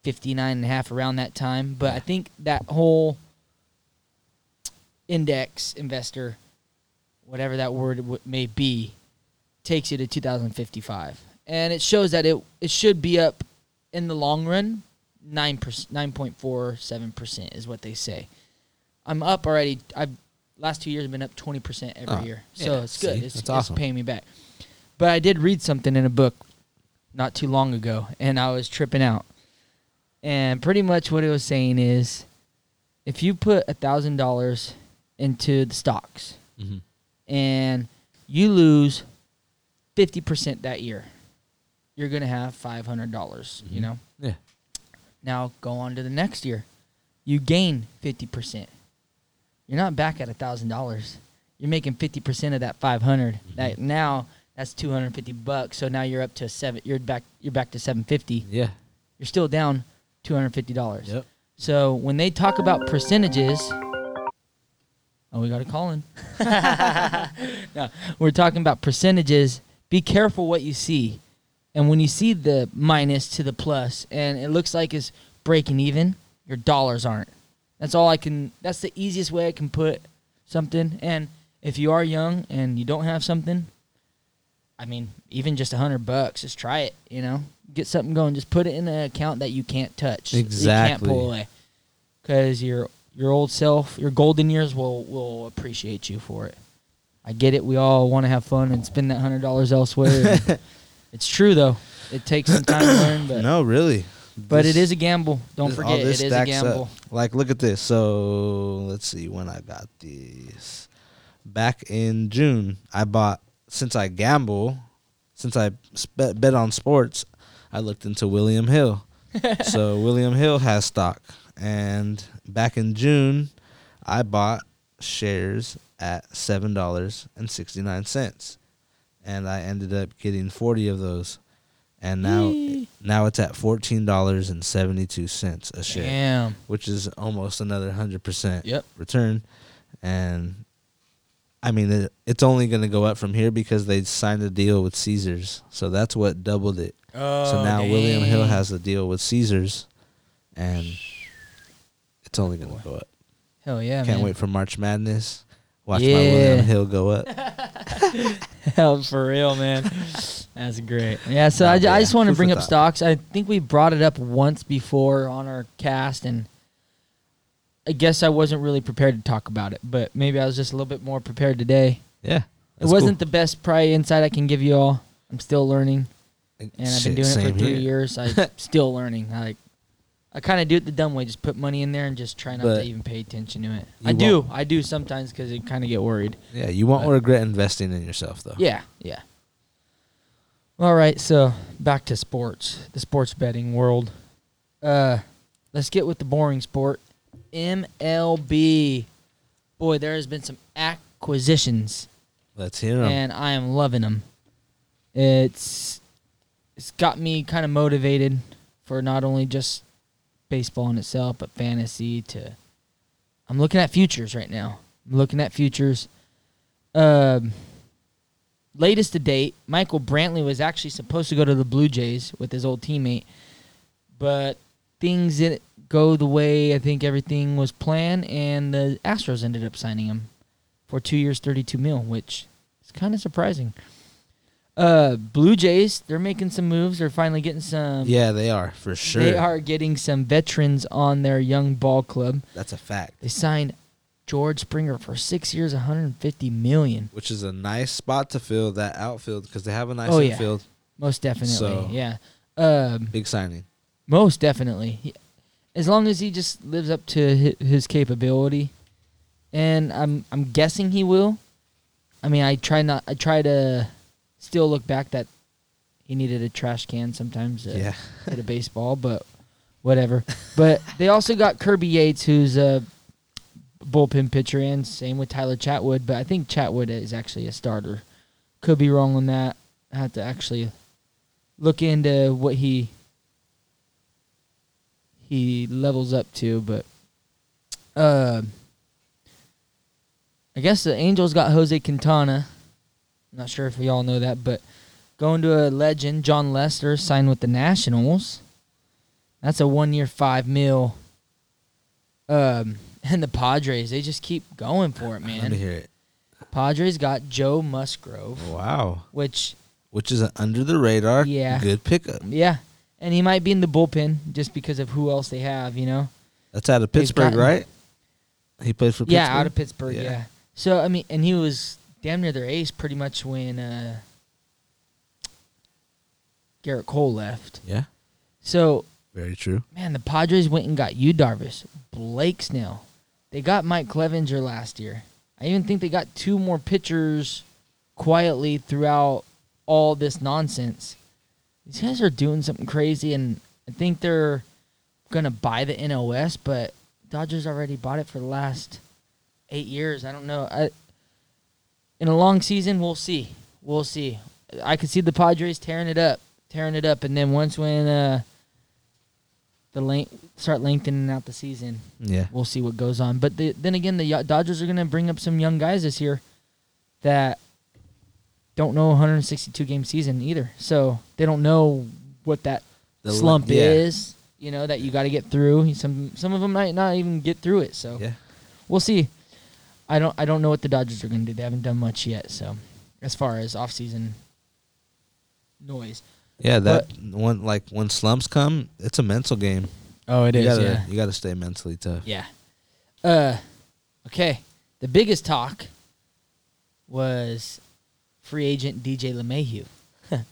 59 and a half around that time. But I think that whole index investor, whatever that word may be, takes you to 2055. And it shows that it, it should be up in the long run 9 9.47% is what they say. I'm up already. I've last two years have been up 20% every Oh, year. So yeah, it's good. see? It's, it's awesome. paying me back. But I did read something in a book not too long ago and I was tripping out. And pretty much what it was saying is if you put a thousand dollars into the stocks Mhm. and you lose fifty percent that year, you're gonna have five hundred dollars. You Mhm. know. Yeah. Now go on to the next year, you gain fifty percent. You're not back at a thousand dollars. You're making fifty percent of that five That now that's two hundred fifty bucks. So now you're up to seven. You're back. You're back to seven fifty. Yeah. You're still down two hundred fifty dollars. Yep. So when they talk about percentages, oh, we got a call in. no, we're talking about percentages. Be careful what you see, and when you see the minus to the plus, and it looks like it's breaking even, your dollars aren't. That's all I can. That's the easiest way I can put something. And if you are young and you don't have something, I mean, even just a hundred bucks, just try it. You know, get something going. Just put it in an account that you can't touch. Exactly. You can't pull away. Because your your old self, your golden years will will appreciate you for it. I get it. We all want to have fun and spend that hundred dollars elsewhere. it's true though. It takes some time to learn, but no, really. but This- it is a gamble. Don't this- forget, it is a stacks up. gamble. Like, look at this. So let's see when I got these. Back in June, I bought. Since I gamble, since I bet on sports, I looked into William Hill. so William Hill has stock, and back in June, I bought shares at seven dollars and sixty nine cents, and I ended up getting forty of those, and now Yee. now it's at fourteen dollars and seventy two cents a share, Damn. which is almost another hundred percent Yep. return, and I mean it, it's only going to go up from here because they signed a deal with Caesars, so that's what doubled it. Oh, so now William Hill has a deal with Caesars, and it's only going to go up. Hell yeah, Can't man. wait for March Madness. Watch my Yeah. William Hill go up. Hell, for real, man. That's great. Yeah, so Nah, I, I just want to bring up thought. stocks. I think we brought it up once before on our cast, and I guess I wasn't really prepared to talk about it, but maybe I was just a little bit more prepared today. Yeah, it wasn't the best probably insight I can give you all. I'm still learning, and I've been doing it for three years. I'm still learning. Like, I kind of do it the dumb way, just put money in there and just try not But to even pay attention to it. I do, I do sometimes because I kind of get worried. Yeah, you won't But- regret investing in yourself though. Yeah, yeah. All right, so back to sports, the sports betting world. Uh, let's get with the boring sport. MLB. Boy, there has been some acquisitions, Let's hear them. and I am loving them. It's it's got me kind of motivated for not only just baseball in itself, but fantasy. To I'm looking at futures right now. I'm looking at futures. Um, latest to date, Michael Brantley was actually supposed to go to the Blue Jays with his old teammate, but things didn't go the way I think everything was planned, and the Astros ended up signing him for two years, thirty-two mil, which is kind of surprising. Uh, Blue Jays, they're making some moves. They're finally getting some. yeah, they are for sure. They are getting some veterans on their young ball club. That's a fact. They signed George Springer for six years, 150 million. Which is a nice spot to fill that outfield because they have a nice Oh, yeah. infield. Most definitely, So- yeah. Um, Big signing. most definitely. He- As long as he just lives up to hi- his capability, and I'm I'm guessing he will. I mean, I try not. I try to still look back that he needed a trash can sometimes to Yeah. hit a baseball, but whatever. But they also got Kirby Yates, who's a bullpen pitcher, and same with Tyler Chatwood. But I think Chatwood is actually a starter. Could be wrong on that. I have to actually look into what he he levels up to, but uh, I guess the Angels got Jose Quintana. I'm not sure if we all know that, but going to a legend, Jon Lester signed with the Nationals. That's a one year five mil. Um, and the Padres, they just keep going for it, man. hear it. Padres got Joe Musgrove, Wow. which Which is an under the radar Yeah. good pickup. yeah, and he might be in the bullpen just because of who else they have, you know. That's out of Pittsburgh, gotten- right? He played for Pittsburgh. Yeah, out of Pittsburgh. Yeah. Yeah. So I mean, and he was damn near their ace pretty much when uh, Gerrit Cole left. Yeah, So very true. man, the Padres went and got Yu Darvish, Blake Snell. They got Mike Clevinger last year. I even think they got two more pitchers quietly throughout all this nonsense. These guys are doing something crazy, and I think they're gonna buy the NOS, but Dodgers already bought it for the last eight years. I don't know. I, in a long season, we'll see. We'll see. I could see the Padres tearing it up, tearing it up, and then once when uh, the length start lengthening out the season, Yeah. we'll see what goes on. But the, then again, the Dodgers are going to bring up some young guys this year that don't know 162 game season either. So they don't know what that The le- slump yeah. is. You know that you got to get through. Some some of them might not even get through it. So Yeah. we'll see. I don't I don't know what the Dodgers are going to do. They haven't done much yet. So as far as offseason noise. Yeah, that one like when slumps come, it's a mental game. Oh, it you gotta you gotta stay mentally tough. Yeah. Uh, okay. The biggest talk was free agent DJ LeMahieu.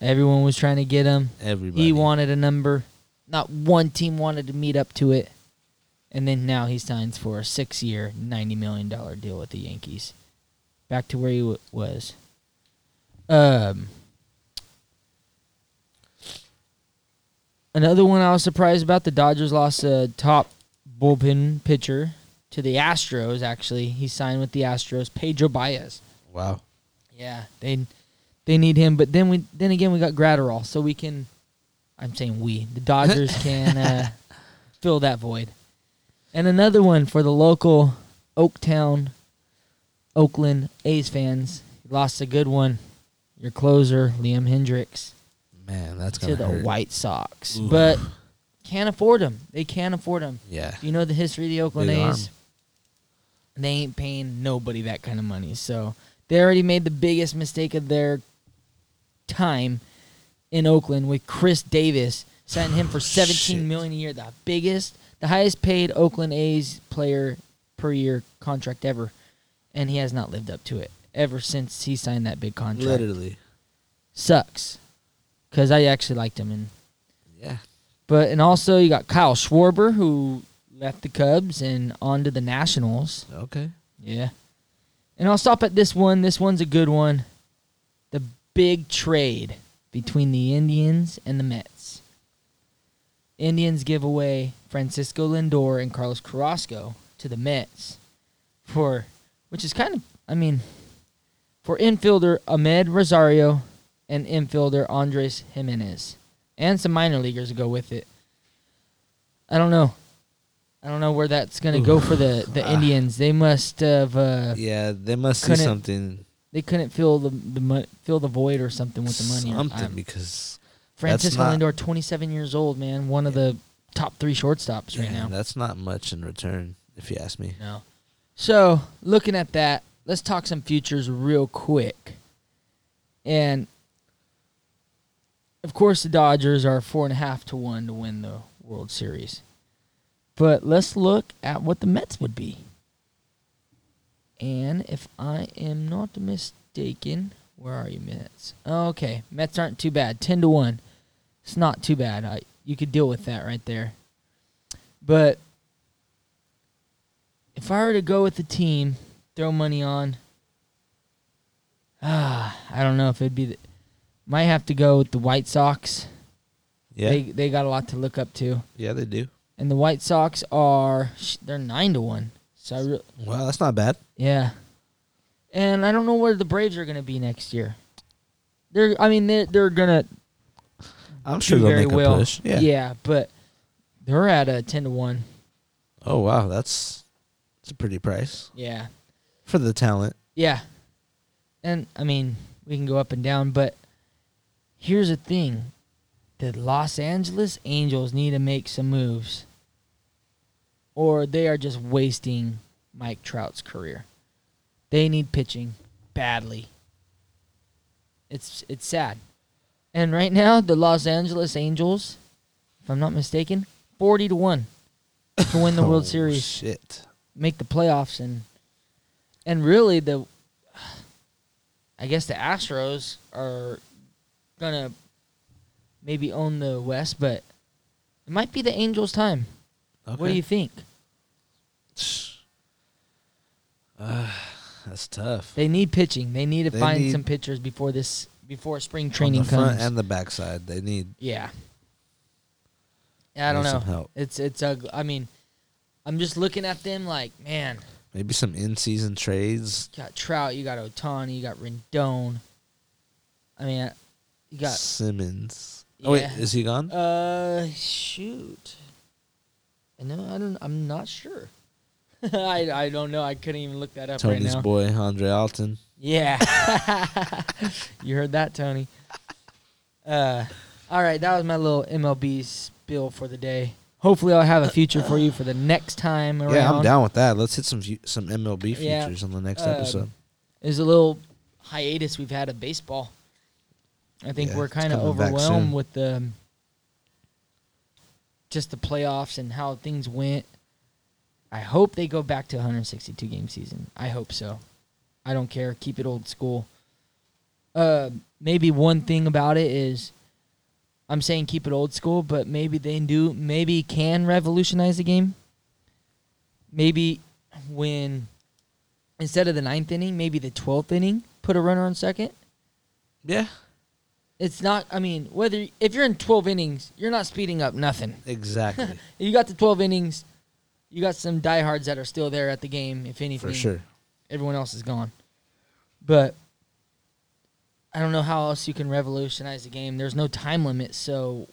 Everyone was trying to get him. Everybody. He wanted a number. Not one team wanted to meet up to it. And then now he signs for a six-year, ninety million dollar deal with the Yankees. Back to where he w- was. Um. Another one I was surprised about: the Dodgers lost a top bullpen pitcher to the Astros. Actually, he signed with the Astros, Pedro Baez. Wow. Yeah, they they need him, but then we then again we got Graterol, so we can. I'm saying we the Dodgers can uh, fill that void. And another one for the local Oaktown, Oakland A's fans. Lost a good one. Your closer Liam Hendriks Man, that's to gonna the hurt. White Sox, Ooh. but can't afford them. They can't afford them. Yeah. You know the history of the Oakland Big A's? They ain't paying nobody that kind of money. So they already made the biggest mistake of their time in Oakland with Khris Davis, signing him for oh, seventeen Shit. million a year, the biggest, the highest paid Oakland A's player per year contract ever, and he has not lived up to it ever since he signed that big contract. Literally. Sucks, because I actually liked him and. Yeah. But and also you got Kyle Schwarber who left the Cubs and on to the Nationals. Okay. Yeah. And I'll stop at this one. This one's a good one. The big trade between the Indians and the Mets. Indians give away Francisco Lindor and Carlos Carrasco to the Mets for which is kind of I mean for infielder Amed Rosario and infielder Andres Gimenez and some minor leaguers to go with it. I don't know. I don't know where that's going to go for the, the. Indians. They must have uh, Yeah, they must see something. they couldn't fill the the mo- fill the void or something with the money. Something because Francisco not- Lindor, 27 years old, man, one of the top three shortstops right now. that's not much in return, if you ask me. No. So looking at that, let's talk some futures real quick. And of course, the Dodgers are four and a half to one to win the World Series. But let's look at what the Mets would be. And if I am not mistaken, where are you, Mets? Okay, Mets aren't too bad. Ten to one. It's not too bad. I you could deal with that right there. But if I were to go with the team, throw money on. Ah, I don't know if it'd be. The, might have to go with the White Sox. Yeah. They they got a lot to look up to, yeah, they do. and the White Sox are they're nine to one. So I re- Well, that's not bad. yeah, and I don't know where the Braves are going to be next year. They're I mean they're they're gonna I'm sure they'll make well. a push. Yeah. yeah, but they're at a ten to one. Oh wow, that's that's a pretty price. Yeah. for the talent. Yeah. And I mean, we can go up and down, but here's the thing. The Los Angeles Angels need to make some moves. Or they are just wasting Mike Trout's career. They need pitching badly. It's it's sad. And right now, the Los Angeles Angels, if I'm not mistaken, 40 to 1 to win the World Oh, Series Shit. make the playoffs and and really the I guess the Astros are gonna maybe own the West, but it might be the Angels' time. Okay. What do you think? That's tough. They need pitching. They need to They find need- some pitchers before this before spring training the front comes. and the backside, they need. yeah. Yeah, I don't need know. some help. It's it's ugly. I mean, I'm just looking at them like, man, Maybe some in-season trades. you got Trout, you got Ohtani, you got Rendon. I mean, you got Simmons. Oh wait, Yeah. is he gone? Uh, shoot. No, I don't. I'm not sure. I I don't know. I couldn't even look that up Tony's right now. boy, Andre Alton. Yeah, you heard that, Tony. Uh, all right, that was my little MLB spill for the day. Hopefully, I'll have a future for you for the next time around. Yeah, I'm down with that. Let's hit some fu- some MLB Yeah. features on the next Um, episode. There's a little hiatus we've had of baseball. I think Yeah, we're it's kind of coming back overwhelmed soon. with the just the playoffs and how things went. I hope they go back to 162 game season. I hope so. I don't care. Keep it old school. Uh, maybe one thing about it is, I'm saying keep it old school, but maybe they do, maybe can revolutionize the game. Maybe when instead of the ninth inning, maybe the twelfth inning, put a runner on second. Yeah, It's not. I mean, whether if you're in 12 innings, you're not speeding up nothing. exactly. You got the 12 innings. You got some diehards that are still there at the game. If anything, For sure. everyone else is gone. But I don't know how else you can revolutionize the game. There's no time limit, so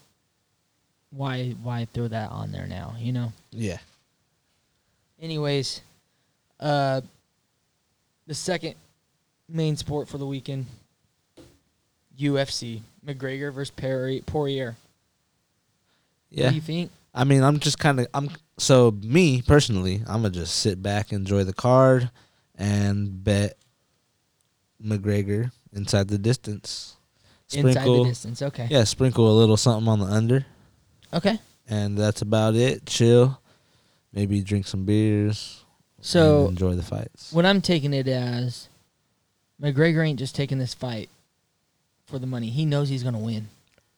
why why throw that on there now? You know. Yeah. Anyways, uh, the second main sport for the weekend, UFC McGregor versus Perry Poirier. Yeah. What do you think? I mean, I'm just kind of I'm so me personally, I'm gonna just sit back, enjoy the card, and bet McGregor inside the distance. Inside the distance. Okay. yeah, sprinkle a little something on the under, Okay. and that's about it. Chill, maybe drink some beers, So and enjoy the fights. what I'm taking it as, McGregor ain't just taking this fight for the money. He knows he's gonna win.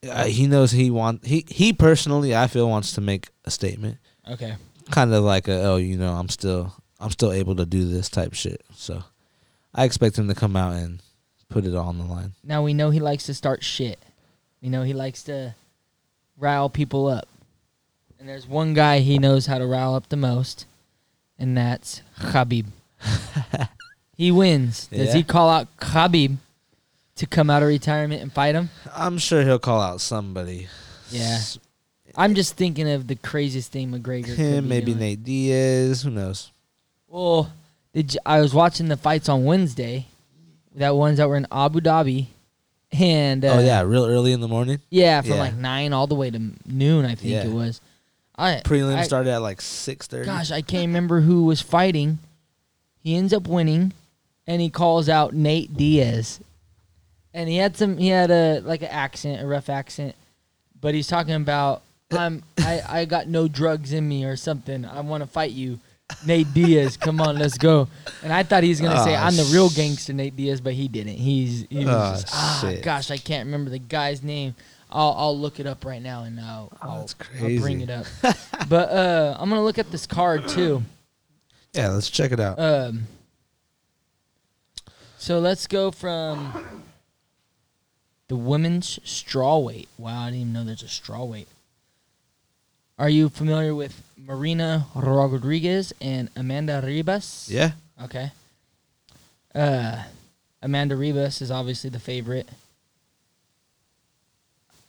Uh, he knows he want he he personally I feel wants to make a statement, Okay. kind of like a oh you know I'm still I'm still able to do this type shit. So I expect him to come out and put it all on the line. Now we know he likes to start shit. We know he likes to rile people up. And there's one guy he knows how to rile up the most, and that's Khabib. he wins. Does Yeah. he call out Khabib to come out of retirement and fight him? I'm sure he'll call out somebody. Yeah. S- I'm just thinking of the craziest thing McGregor. could Him, be maybe doing. Nate Diaz. Who knows? Well, did I was watching the fights on Wednesday, that ones that were in Abu Dhabi, and uh, oh yeah, real early in the morning. yeah, from Yeah. like nine all the way to noon, I think Yeah. it was. I Prelim started at like six thirty. Gosh, I can't remember who was fighting. He ends up winning, and he calls out Nate Diaz, and he had some. He had a like an accent, a rough accent, but he's talking about I'm I I got no drugs in me or something. I want to fight you, Nate Diaz. Come on, let's go. And I thought he was gonna say I'm the real gangster, Nate Diaz, but he didn't. He's he was Aw, just ah gosh, I can't remember the guy's name. I'll I'll look it up right now and I'll, Oh, I'll, that's I'll bring it up. but uh, I'm gonna look at this card too. Yeah, let's check it out. Um. So let's go from the women's straw weight. Wow, I didn't even know there's a straw weight. Are you familiar with Marina Rodriguez and Amanda Ribas? yeah, Okay. Uh, Amanda Ribas is obviously the favorite.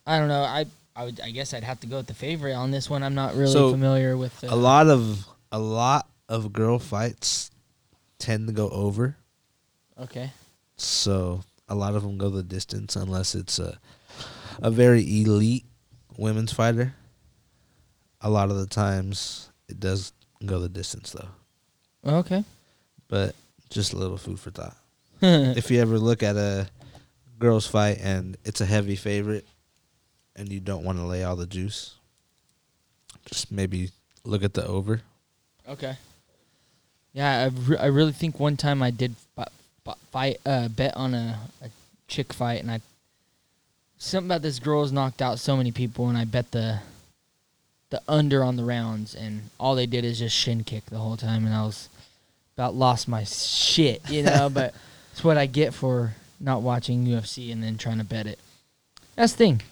I don't know. I I would. I guess I'd have to go with the favorite on this one. I'm not really So, familiar with. The, a lot of a lot of girl fights tend to go over. Okay. So a lot of them go the distance unless it's a a very elite women's fighter. A lot of the times it does go the distance though. Okay. But just a little food for thought. if you ever look at a girls fight and it's a heavy favorite and you don't want to lay all the juice, just maybe look at the over. Okay. Yeah, I, re- I really think one time I did fi- fi- fight uh, bet on a, a chick fight, and I something about this girl's knocked out so many people, and I bet the the under on the rounds, and all they did is just shin kick the whole time, and I was about lost my shit, you know. but it's what I get for not watching UFC and then trying to bet it. That's the thing.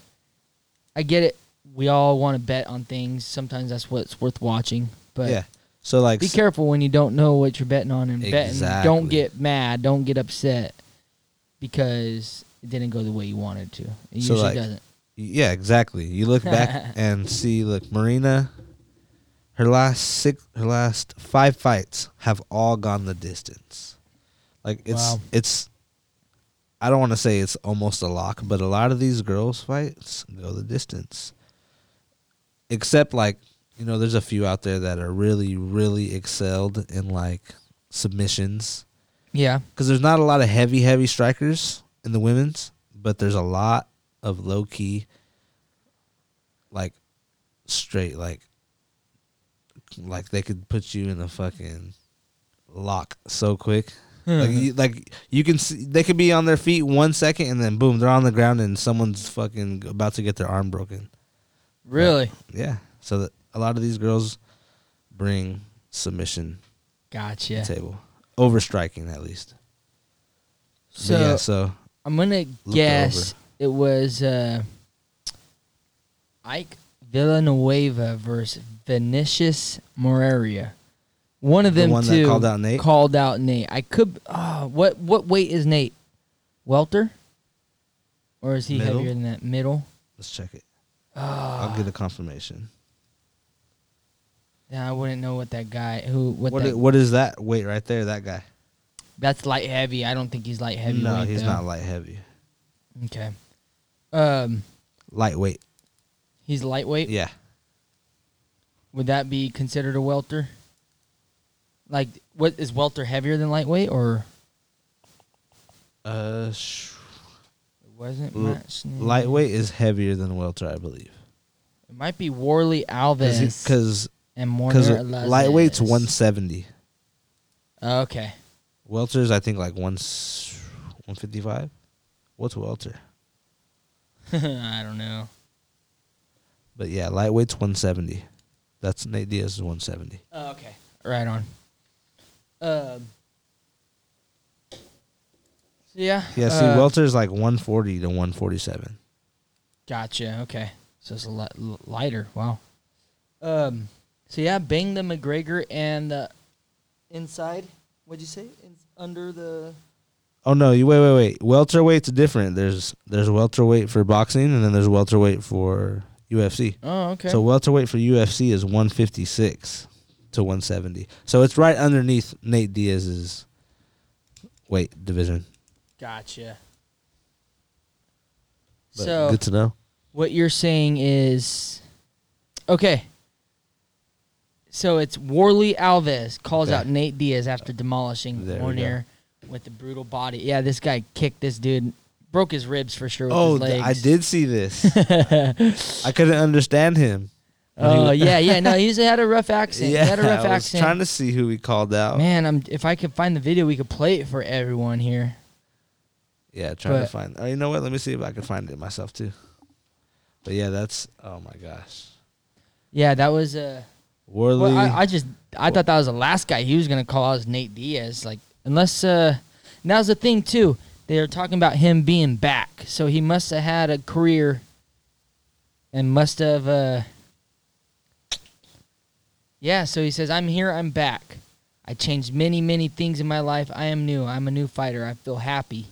I get it. We all want to bet on things. Sometimes that's what's worth watching. But yeah. So like be careful when you don't know what you're betting on and betting. Don't get mad. Don't get upset because it didn't go the way you wanted to. It So, usually like, doesn't. Yeah, exactly. You look back and see, look, Marina, her last six, her last five fights have all gone the distance. Like it's, Wow. it's. I don't want to say it's almost a lock, but a lot of these girls' fights go the distance. Except like, you know, there's a few out there that are really, really excelled in like submissions Yeah. because there's not a lot of heavy, heavy strikers in the women's, but there's a lot of low key, like straight, like like they could put you in a fucking lock so quick. like, hmm. you, like you can see they could be on their feet one second and then boom, they're on the ground and someone's fucking about to get their arm broken. Really? Yeah, so that a lot of these girls bring submission Gotcha. table, over striking at least. So yeah, so I'm gonna guess it was uh, Ike Villanueva versus Vinicius Moreira. One of The them one that two called out Nate? Called out Nate. I could. Oh, what what weight is Nate? Welter, or is he Middle? heavier than that? Middle. let's check it. Oh, I'll get a confirmation. yeah, I wouldn't know what that guy who what, What that, what is that weight right there? That guy? that's light heavy. I don't think he's light heavy. no, he's not light heavy. Okay. Um, Lightweight. he's lightweight. Yeah. Would that be considered a welter? Like, what is welter heavier than lightweight, or Uh, sh- it wasn't L- lightweight is heavier than welter, I believe. It might be Warley Alves Because and because Morner lightweight's 170. Okay. Welter's I think like one 155. What's welter? I don't know. But yeah, lightweight's 170. That's Nate Diaz is 170. Oh, okay. Right on. Um. So yeah. Yeah, see, uh, welter's like 140 to 147. Gotcha. Okay. So it's a li- lighter. Wow. Um. So yeah, bang the McGregor and the inside. What'd you say? In, under the. Oh no, you wait, wait, wait. Welterweight's different. There's there's welterweight for boxing, and then there's welterweight for UFC. Oh, okay. So welterweight for UFC is 156 to 170. So it's right underneath Nate Diaz's weight division. gotcha. But so good to know. what you're saying is, okay. So it's Warley Alves calls Okay. out Nate Diaz after demolishing There Warnier with the brutal body. Yeah, this guy kicked this dude, broke his ribs for sure. With Oh, his th- legs. I did see this. I couldn't understand him. Oh was- yeah, yeah. No, he's had a rough accent. yeah. he had a rough I was accent. trying to see who he called out. Man, I'm if I could find the video, we could play it for everyone here. Yeah, trying But- to find. Oh, you know what? Let me see if I can find it myself too. But yeah, that's. Oh my gosh, Yeah, that was uh Warley. well, I, I just I thought that was the last guy he was gonna call out as Nate Diaz. Like unless uh now's the thing too. They're talking about him being back. So he must have had a career and must have uh Yeah, so he says, I'm here, I'm back. I changed many, many things in my life. I am new. I'm a new fighter. I feel happy.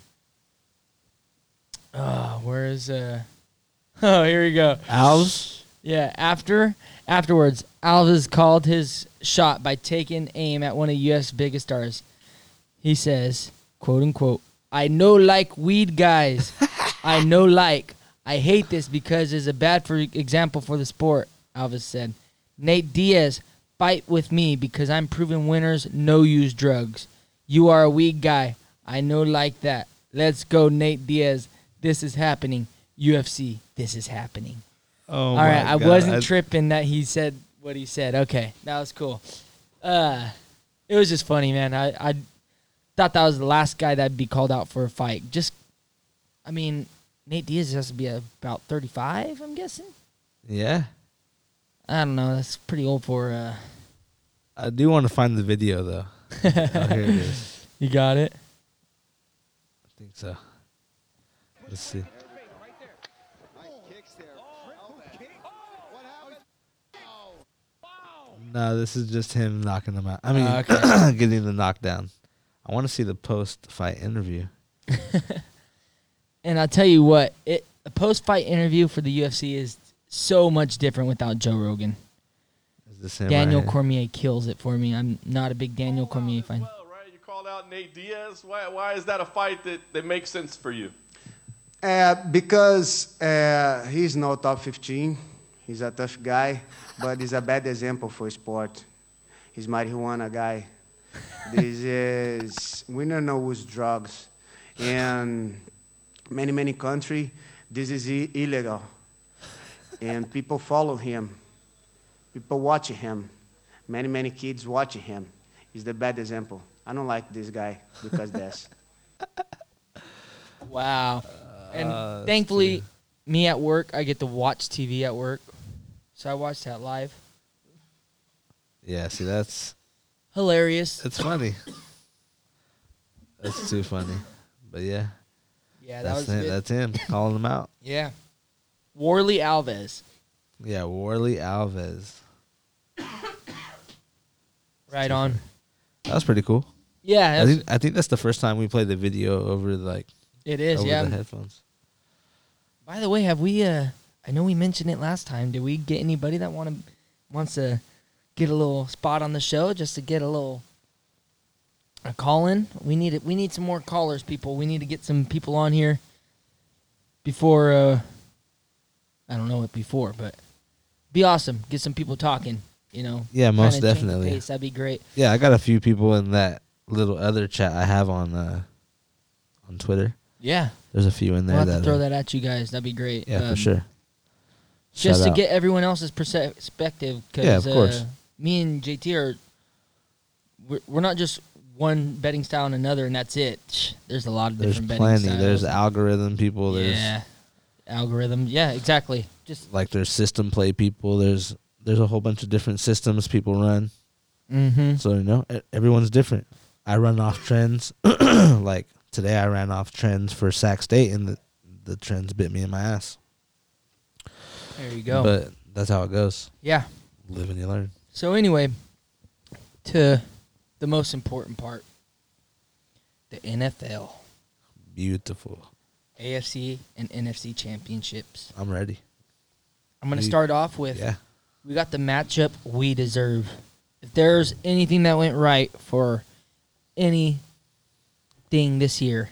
Oh, where is uh Oh, here we go. Alves. Yeah, after afterwards, Alves called his shot by taking aim at one of U.S. biggest stars. He says, quote unquote, I know like weed guys. I know like. I hate this because it's a bad for example for the sport, Alves said. Nate Diaz, fight with me because I'm proven winners no use drugs. You are a weed guy. I know like that. Let's go, Nate Diaz. This is happening. UFC, this is happening. Oh, All right, I wasn't tripping that he said what he said. Okay, that was cool. Uh, it was just funny, man. I I thought that was the last guy that'd be called out for a fight. Just, I mean, Nate Diaz has to be about thirty-five. I'm guessing. Yeah, I don't know. That's pretty old for. uh I do want to find the video though. oh, here it is. You got it. I think so. Let's see. No, this is just him knocking him out. I mean, Oh, okay. getting the knockdown. I want to see the post-fight interview. And I'll tell you what, it a post-fight interview for the UFC is so much different without Joe Rogan. Is this him? Daniel right? Cormier kills it for me. I'm not a big Daniel Cormier fan. Well, right? You called out Nate Diaz. Why, why is that a fight that, that makes sense for you? Uh, because uh, he's no top 15. He's a tough guy, but he's a bad example for sport. He's marijuana guy. This is we don't know who's drugs, and many many country this is I- illegal, and people follow him. People watch him. Many many kids watch him. He's the bad example. I don't like this guy because that's. Wow. And Uh, that's thankfully, me at work, I get to watch TV at work. So I watched that live. Yeah, see, that's Hilarious. it's funny. That's too funny. But yeah, Yeah, that that's was him. good. That's him calling him out. yeah. Warley Alves. Yeah, Warley Alves. Right on. That was pretty cool. Yeah, I think I think that's the first time we played the video over like it is. over Yeah. the headphones. By the way, have we? uh I know we mentioned it last time. Did we get anybody that want to wants to get a little spot on the show just to get a little a call in? We need it. We need some more callers, people. We need to get some people on here before. uh I don't know what before, but be awesome. Get some people talking. You know. Yeah, most Kinda change the definitely. pace. That'd be great. Yeah, I got a few people in that little other chat I have on uh on Twitter. Yeah, There's a few in there we'll have that, to throw that at you guys. That'd be great. Yeah, Um, for sure. just Shout to out. get everyone else's perspective. Cause, Yeah, of course. Uh, me and JT are we're, we're not just one betting style and another, and that's it. There's a lot of There's different betting plenty. styles. There's algorithm people. There's yeah, algorithm. Yeah, exactly. Just like there's system play people. There's there's a whole bunch of different systems people run. mm-hmm. So you know, everyone's different. I run off trends. like today, I ran off trends for Sac State, and the the trends bit me in my ass. there you go. But that's how it goes. yeah. Live and you learn. So anyway, to the most important part, the NFL, Beautiful. AFC and NFC championships. I'm ready. I'm gonna You- start off with Yeah. we got the matchup we deserve. If there's anything that went right for anything this year,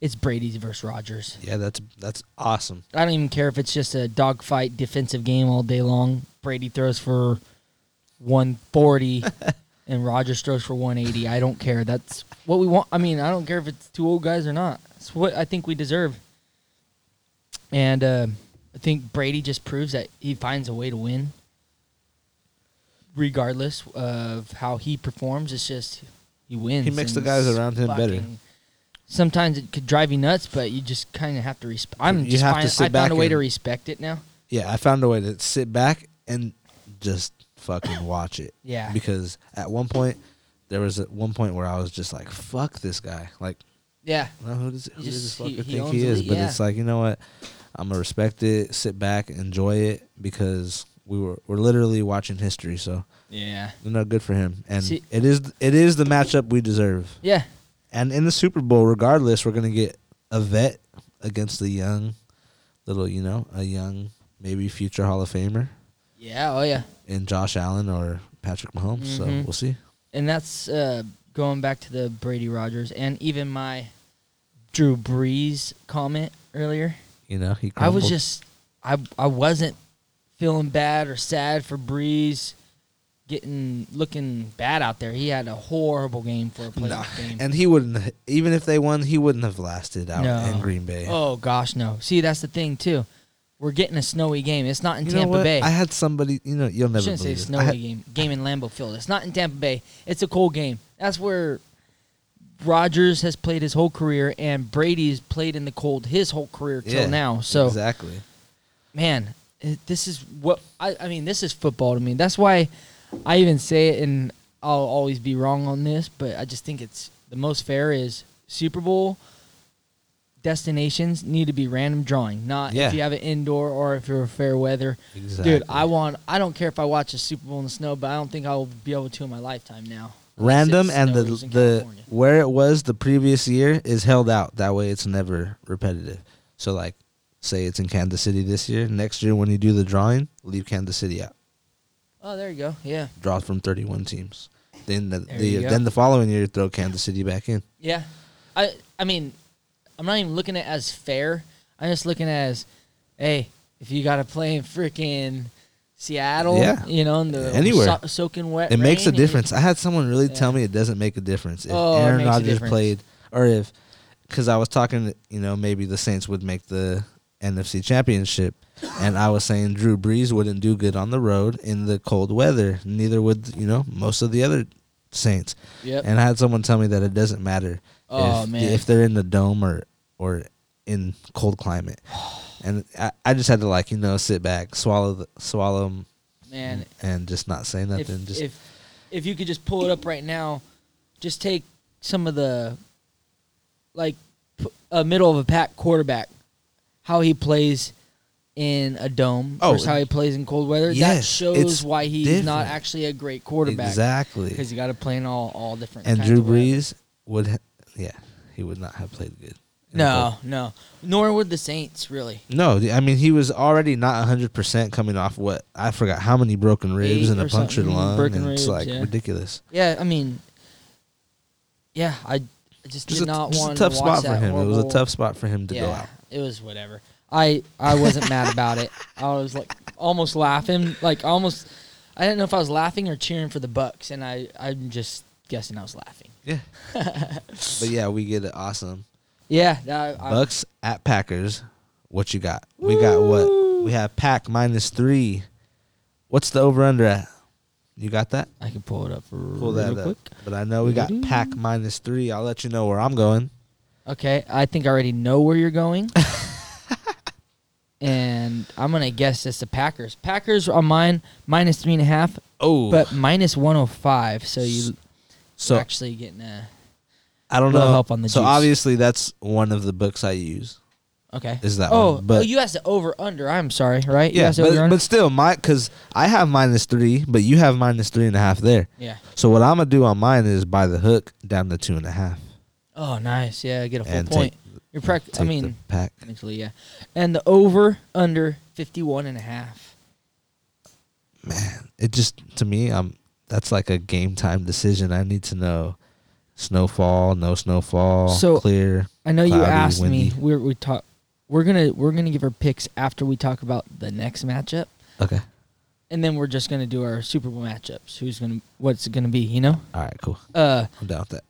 it's Brady's versus Rodgers. Yeah, that's that's awesome. I don't even care if it's just a dogfight defensive game all day long. Brady throws for 140 and Rodgers throws for 180. I don't care. That's what we want. I mean, I don't care if it's two old guys or not. It's what I think we deserve. And uh, I think Brady just proves that he finds a way to win, regardless of how he performs. It's just he wins. He makes the guys around him better. Sometimes it could drive you nuts, but you just kind of have to respect. I'm You just have to find, sit I back found a way to respect it now. Yeah, I found a way to sit back and just fucking watch it. Yeah. Because at one point, there was at one point where I was just like, "Fuck this guy!" Like, Yeah, well, who does who does this fucker he think he the is? But yeah. it's like, you know what? I'm gonna respect it, sit back, enjoy it because we were we're literally watching history. So yeah, you know, good for him. And See- it is it is the matchup we deserve. yeah. And in the Super Bowl, regardless, we're gonna get a vet against a young, little, you know, a young maybe future Hall of Famer Yeah, oh yeah. in Josh Allen or Patrick Mahomes. So Mhm. we'll see. And that's uh, going back to the Brady Rodgers and even my Drew Brees comment earlier. You know, he. I was just I I wasn't feeling bad or sad for Brees getting looking bad out there. He had a horrible game for a playoff Nah, game. and he wouldn't. Even if they won, he wouldn't have lasted out No. in Green Bay. oh gosh, no. See, that's the thing too. We're getting a snowy game. It's not in you know Tampa what? Bay. I had somebody. You know, you'll I never shouldn't say it. I snowy had- game. Game in Lambeau Field. It's not in Tampa Bay. It's a cold game. That's where Rodgers has played his whole career, and Brady's played in the cold his whole career till Yeah, now. So, exactly. man, it, this is what I, I mean. This is football to me. That's why I even say it, and I'll always be wrong on this, but I just think it's the most fair is Super Bowl destinations need to be random drawing, not Yeah. if you have an indoor or if you're fair weather. Exactly. Dude, I want. I don't care if I watch a Super Bowl in the snow, but I don't think I'll be able to in my lifetime now. Random and the in the California. where it was the previous year is held out. That way, it's never repetitive. So, like, say it's in Kansas City this year. Next year, when you do the drawing, leave Kansas City out. Oh, there you go. Yeah, Draw from thirty-one teams. Then the, There the you go. then the following year, throw Kansas City back in. yeah. I I mean, I'm not even looking at it as fair. I'm just looking at it as, hey, if you got to play in freaking Seattle, Yeah. you know, in the Anywhere. so- soaking wet, It makes a rain, difference. I had someone really tell me it doesn't make a difference if Oh, Aaron Rodgers played or if because I was talking, you know, maybe the Saints would make the NFC Championship, and I was saying Drew Brees wouldn't do good on the road in the cold weather. Neither would you know most of the other Saints. Yep. And I had someone tell me that it doesn't matter Oh, if, man. if they're in the dome or or in cold climate. And I, I just had to like you know sit back, swallow the, swallow 'em Man, and just not say nothing. if, just if if you could just pull it up right now, just take some of the like a uh, middle of a pack quarterback, how he plays in a dome Oh, versus how he plays in cold weather. that shows why he's not actually a great quarterback exactly. because you got to play in all all different. and Drew. Brees would, yeah, he would not have played good. No, no, nor would the Saints really. no. I mean, he was already not hundred percent coming off what I forgot how many broken ribs and a punctured lung. broken and it's like yeah. ridiculous. Yeah, I mean, yeah, I just, Just did a, not just a want tough to watch spot for him. It was a tough spot for him to go out. It was whatever. I I wasn't mad about it. I was like almost laughing, like almost. I didn't know if I was laughing or cheering for the Bucs, and I I'm just guessing I was laughing. Yeah. but yeah, we get it awesome. Yeah, I, Bucs at Packers. What you got? We got what? We have Pack minus three. What's the over under at? You got that? I can pull it up Pull real that up. quick. But I know we got Pack minus three. I'll let you know where I'm going. Okay, I think I already know where you're going. and I'm gonna guess it's the Packers. Packers on mine minus three and a half, Oh, but minus one oh five. So you so actually getting a I don't know. help on the so juice. obviously that's one of the books I use. okay. Is that oh, one? Oh, but oh, you asked the over under. I'm sorry, right? You yeah, but, but still, my because I have minus three, but you have minus three and a half there. yeah. So what I'm gonna do on mine is buy the hook down to two and a half Oh, nice. Yeah, get a full and point. take. You're prac- take I mean, pack. technically, yeah. And the over under 51 and a half. Man, it just to me, I'm that's like a game time decision. I need to know snowfall, no snowfall, So- clear. I know you asked windy. me. We're we talk. We're gonna we're gonna give our picks after we talk about the next matchup, Okay, and then we're just gonna do our Super Bowl matchups. Who's gonna what's it gonna be? You know. all right, cool. Uh, I'm down with that.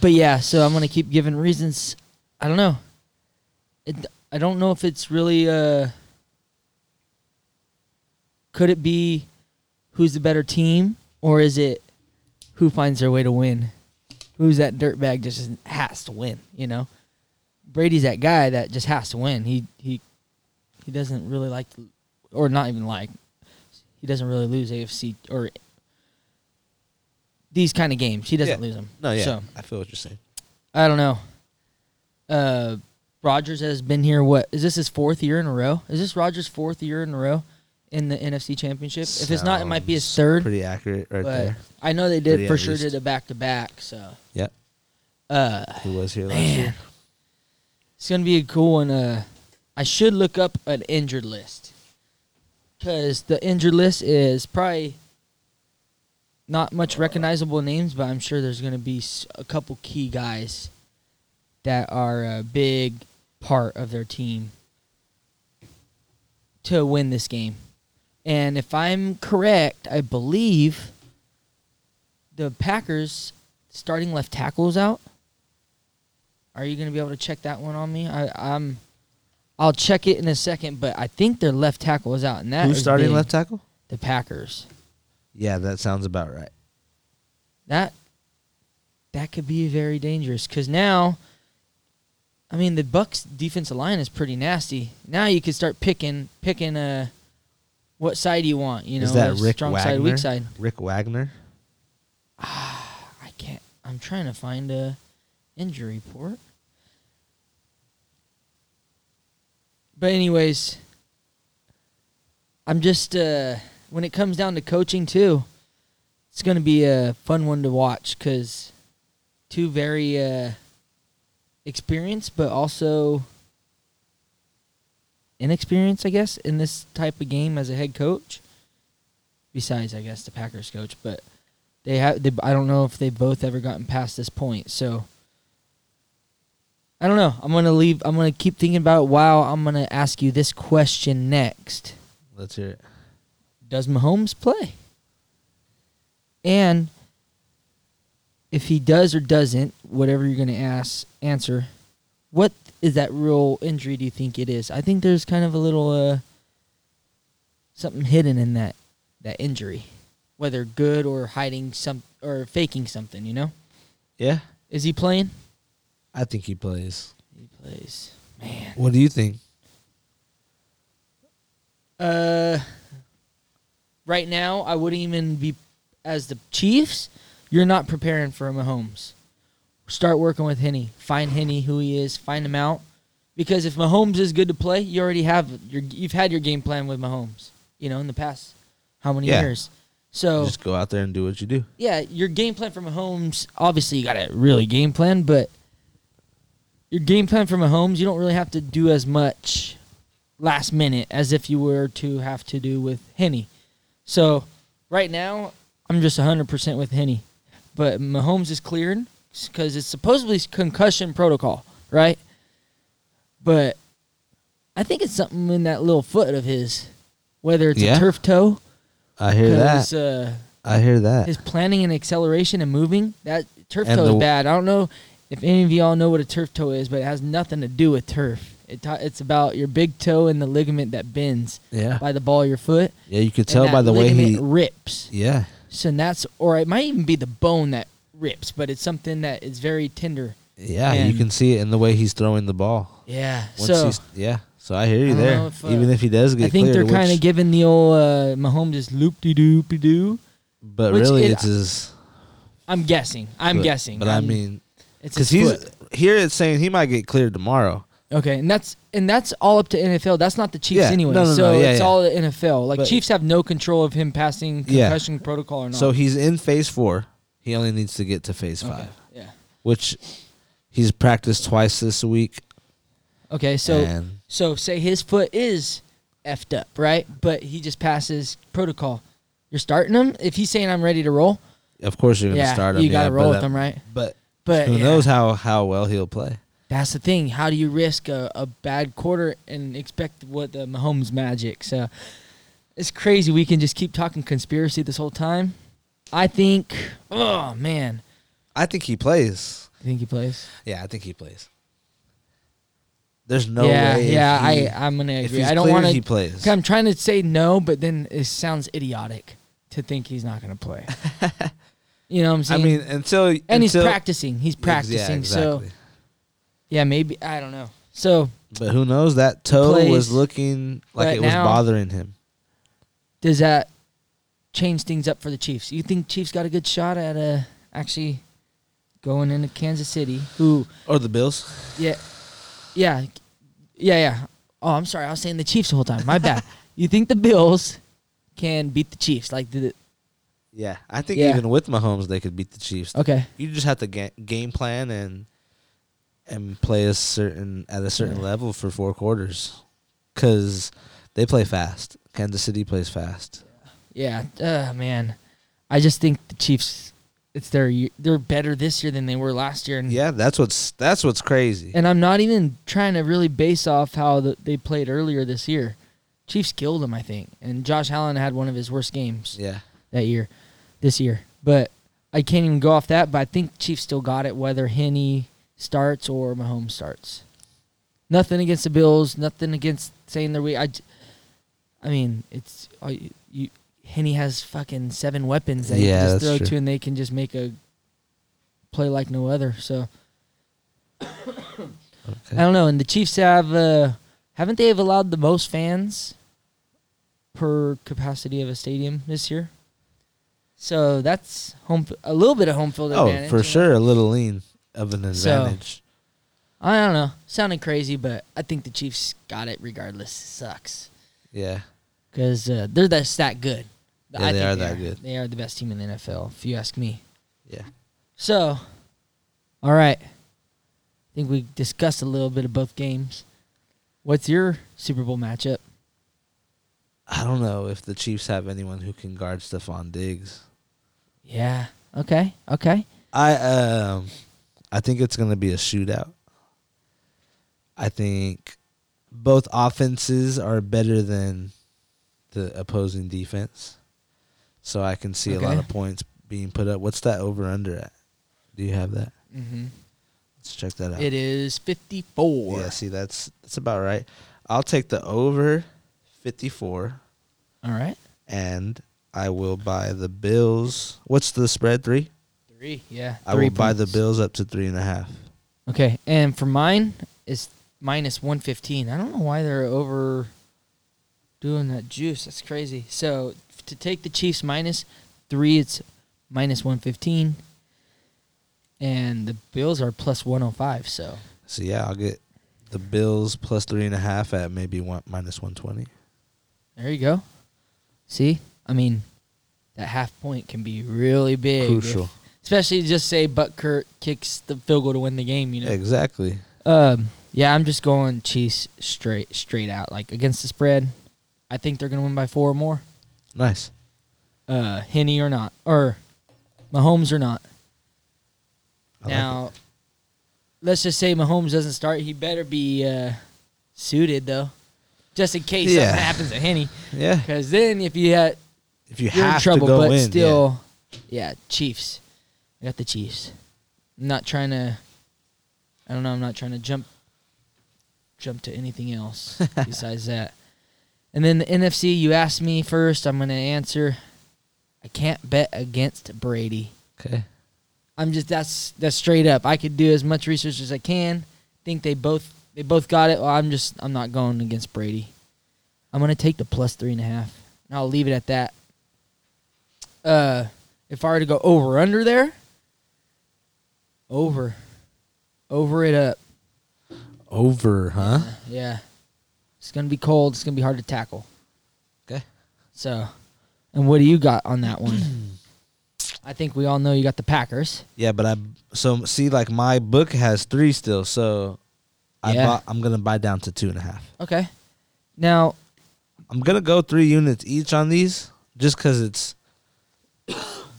but yeah. So I'm gonna keep giving reasons. I don't know. It, I don't know if it's really. Uh, could it be who's the better team, or is it who finds their way to win? Who's that dirtbag just has to win? You know, Brady's that guy that just has to win. He he he doesn't really like, to, or not even like, he doesn't really lose AFC or these kind of games. He doesn't Yeah. lose them. No, yeah, So I feel what you're saying. I don't know. Uh, Rodgers has been here. What is this his fourth year in a row? Is this Rodgers' fourth year in a row in the NFC Championship? if it's not, it might be his third. Pretty accurate right but there. I know they did Three for at sure least. did a back to back. So Yep, uh, he was here last man, year. it's gonna be a cool one. Uh, I should look up an injured list because the injured list is probably not much recognizable names, but I'm sure there's going to be s- a couple key guys that are a big part of their team to win this game. And if I'm correct, I believe the Packers starting left tackle is out. Are you going to be able to check that one on me? I, I'm. I'll check it in a second, but I think their left tackle is out, and that Who's starting big. left tackle? The Packers. Yeah, that sounds about right. That that could be very dangerous because now, I mean, the Bucs' defensive line is pretty nasty. Now you could start picking picking uh what side do you want. You know, Is that Rick strong Wagner? side, weak side. Rick Wagner. Ah, I can't. I'm trying to find a injury report. But anyways, I'm just uh when it comes down to coaching too, it's going to be a fun one to watch cuz two very uh experienced but also inexperienced, I guess, in this type of game as a head coach. Besides, I guess the Packers coach, but they have. They, I don't know if they've both ever gotten past this point. So I don't know. I'm gonna leave. I'm gonna keep thinking about it while I'm gonna ask you this question next. Let's hear it. Does Mahomes play? And if he does or doesn't, whatever you're gonna ask, answer. What is that real injury? Do you think it is? I think there's kind of a little uh something hidden in that that injury, whether good or hiding some or faking something. You know, Yeah, is he playing? I think he plays. He plays. Man. What do you think? Uh, right now, I wouldn't even be as the Chiefs. You're not preparing for Mahomes. Start working with Henne. Find Henne who he is. Find him out. Because if Mahomes is good to play, you already have your you've had your game plan with Mahomes. You know, in the past, how many Yeah. years? So Just go out there and do what you do. yeah, your game plan for Mahomes, obviously you got to really game plan, but your game plan for Mahomes, you don't really have to do as much last minute as if you were to have to do with Henne. So right now, I'm just 100% with Henne. But Mahomes is cleared because it's supposedly concussion protocol, right? But I think it's something in that little foot of his, whether it's Yeah. a turf toe, I hear that. uh, I hear that. his planning and acceleration and moving that turf And toe the- is bad. I don't know if any of y'all know what a turf toe is, but it has nothing to do with turf. It it's about your big toe and the ligament that bends Yeah. by the ball of your foot. Yeah, you could tell by the way he. rips. Yeah. So that's or it might even be the bone that rips, but it's something that is very tender. Yeah, you can see it in the way he's throwing the ball. Yeah. Once so he's, yeah. So I hear you don't there. if, uh, Even if he does get I think cleared, they're kind of giving the old uh, Mahomes just loop de doop de doo. But really, it- it's his. I'm guessing. I'm but- guessing. But i I'm- mean, it's because he's foot. here, it's saying he might get cleared tomorrow. Okay, and that's and that's all up to NFL. That's not the Chiefs Yeah, anyway. no, no, so no, yeah, it's yeah. all the NFL. Like But- Chiefs have no control of him passing concussion protocol or not. So he's in phase four. He only needs to get to phase okay. five, Yeah. which he's practiced twice this week. Okay, so and so say his foot is effed up, right? But he just passes protocol. You're starting him if he's saying I'm ready to roll. of course you're going to Yeah, start him. you got to yeah, roll with uh, him, right? But But who yeah, knows how, how well he'll play? That's the thing. How do you risk a, a bad quarter and expect what the Mahomes magic? So it's crazy. We can just keep talking conspiracy this whole time. I think. Oh man, I think he plays. you think he plays? Yeah, I think he plays. There's no yeah, way. yeah. he- I I'm gonna if agree. he's I don't want He to. plays. I'm trying to say no, but then it sounds idiotic to think he's not gonna play. you know what I'm saying? I mean, until and he's practicing. He's practicing. Yeah, So exactly. yeah, maybe I don't know. So but who knows? That toe Plays. was looking like it was now- bothering him. does that change things up for the Chiefs? You think Chiefs got a good shot at uh, actually going into Kansas City? Who, Or the Bills. yeah, yeah, yeah, yeah. Oh, I'm sorry, I was saying the Chiefs the whole time. My bad. you think the Bills can beat the Chiefs? Like the Yeah, I think Yeah. even with Mahomes, they could beat the Chiefs. okay, You just have to ga- game plan and and play a certain at a certain Yeah. level for four quarters, because they play fast. Kansas City plays fast. Yeah. Uh, man, I just think the Chiefs. It's their they're better this year than they were last year, and Yeah, that's what's that's what's crazy. and I'm not even trying to really base off how the, they played earlier this year. Chiefs killed them, I think, and Josh Allen had one of his worst games Yeah. that year, this year. But I can't even go off that. But I think Chiefs still got it, whether Henne starts or Mahomes starts. Nothing against the Bills. Nothing against saying they're weak i mean, it's you, you. Has fucking seven weapons that Yeah, you can just throw true. to, and they can just make a play like no other. So I don't know. And the Chiefs have uh, haven't they have allowed the most fans per capacity of a stadium this year? So that's home a little bit of home field Oh, for sure, a little lean of an So- advantage. I don't know. Sounding crazy, but I think the Chiefs got it regardless. Sucks yeah. because uh, they're that that good. Yeah, I they are that good. They are the best team in the NFL, if you ask me. Yeah. So, all right. I think we discussed a little bit of both games. What's your Super Bowl matchup? I don't know if the Chiefs have anyone who can guard Stefon Diggs. Yeah. Okay. Okay. I um I think it's gonna be a shootout. I think both offenses are better than the opposing defense. So I can see a lot of points being put up. What's that over under at? Do you have that? Mm-hmm. Let's check that out. It is 54. Yeah, see that's that's about right. I'll take the over fifty four All right. and I will buy the Bills. What's the spread? Three? Three. Yeah. I three will buy the. Bills up to three and a half. Okay. And for mine is minus 115. I don't know why they're over doing that juice. That's crazy. So to take the Chiefs minus three, it's minus 115. And the Bills are plus 105. So So yeah, I'll get the Bills plus three and a half at maybe one minus one twenty. there you go. See? I mean, that half point can be really big. if- Crucial. especially just say Butker kicks the field goal to win the game, you know. Exactly. Um, yeah, I'm just going Chiefs straight straight out. Like against the spread, I think they're gonna win by four or more. Nice. Uh, Henne or not, or Mahomes or not. I like now, let's just say Mahomes doesn't start. He better be uh, suited though, just in case Yeah. something happens to Henne. Yeah. Because then, if you had, If you have in trouble. to go but in, still, yeah. Chiefs. I got the Chiefs. I'm not trying to. I don't know. I'm not trying to jump. Jump to anything else besides that. And then the NFC. You asked me first. I'm gonna answer. I can't bet against Brady. Okay. I'm just that's that's straight up. I could do as much research as I can. Think they both they both got it. Well, I'm just I'm not going against Brady. I'm gonna take the plus three and a half. And I'll leave it at that. Uh, if I were to go over under there, over, over it up. Over, huh? Yeah, it's gonna be cold. It's gonna be hard to tackle. Okay. So, and what do you got on that one? I think we all know you got the Packers. Yeah, but I so see like my book has three still, so I Yeah. bought, I'm gonna buy down to two and a half. Okay. Now, I'm gonna go three units each on these, just cause it's,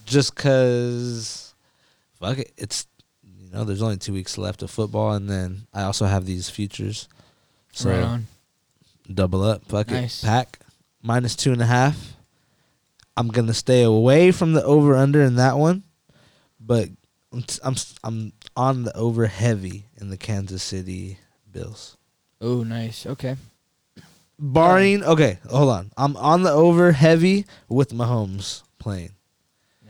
just cause, fuck it, it's, you know, there's only two weeks left of football, and then I also have these futures, so right on. Double up. Fuck Nice. it, pack minus two and a half. I'm gonna stay away from the over under in that one, but I'm I'm, on the over heavy in the Kansas City Bills. Oh, nice. Okay. Barring okay, hold on. I'm on the over heavy with Mahomes playing.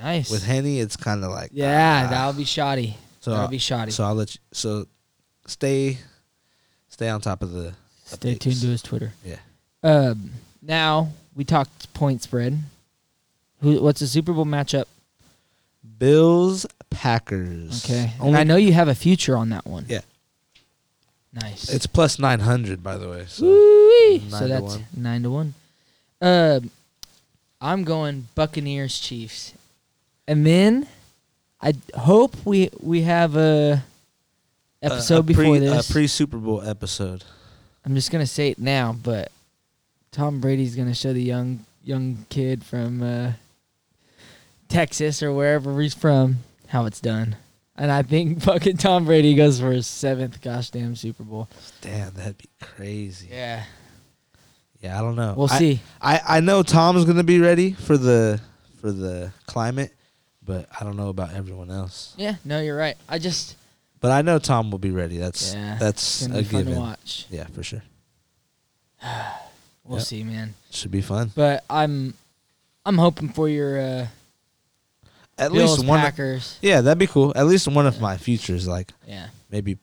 Nice. With Henne, it's kind of like yeah, ah. that'll be shoddy. so that'll be shoddy. So I'll let you. So stay, stay on top of the. Stay updates. tuned to his Twitter. Yeah. Um, now we talked point spread. Who? What's the Super Bowl matchup? Bills Packers. Okay. And I know you have a future on that one. Yeah. Nice. It's plus nine hundred, by the way. So nine So that's one. nine to one. Um, I'm going Buccaneers Chiefs, and then I hope we we have a episode a, a before pre, this. a pre Super Bowl episode. I'm just gonna say it now, but Tom Brady's gonna show the young young kid from uh, Texas or wherever he's from, how it's done. And I think fucking Tom Brady goes for his seventh gosh damn Super Bowl. Damn, that'd be crazy. Yeah. Yeah, I don't know. We'll I- see. I, I know Tom's gonna be ready for the for the climate, but I don't know about everyone else. Yeah, no, you're right. I just But I know Tom will be ready. That's yeah, that's a given. watch. Yeah, for sure. We'll Yep. see, man. Should be fun. But I'm I'm hoping for your uh At Bills least one. Packers. yeah, that'd be cool. At least one of my futures, like Yeah. maybe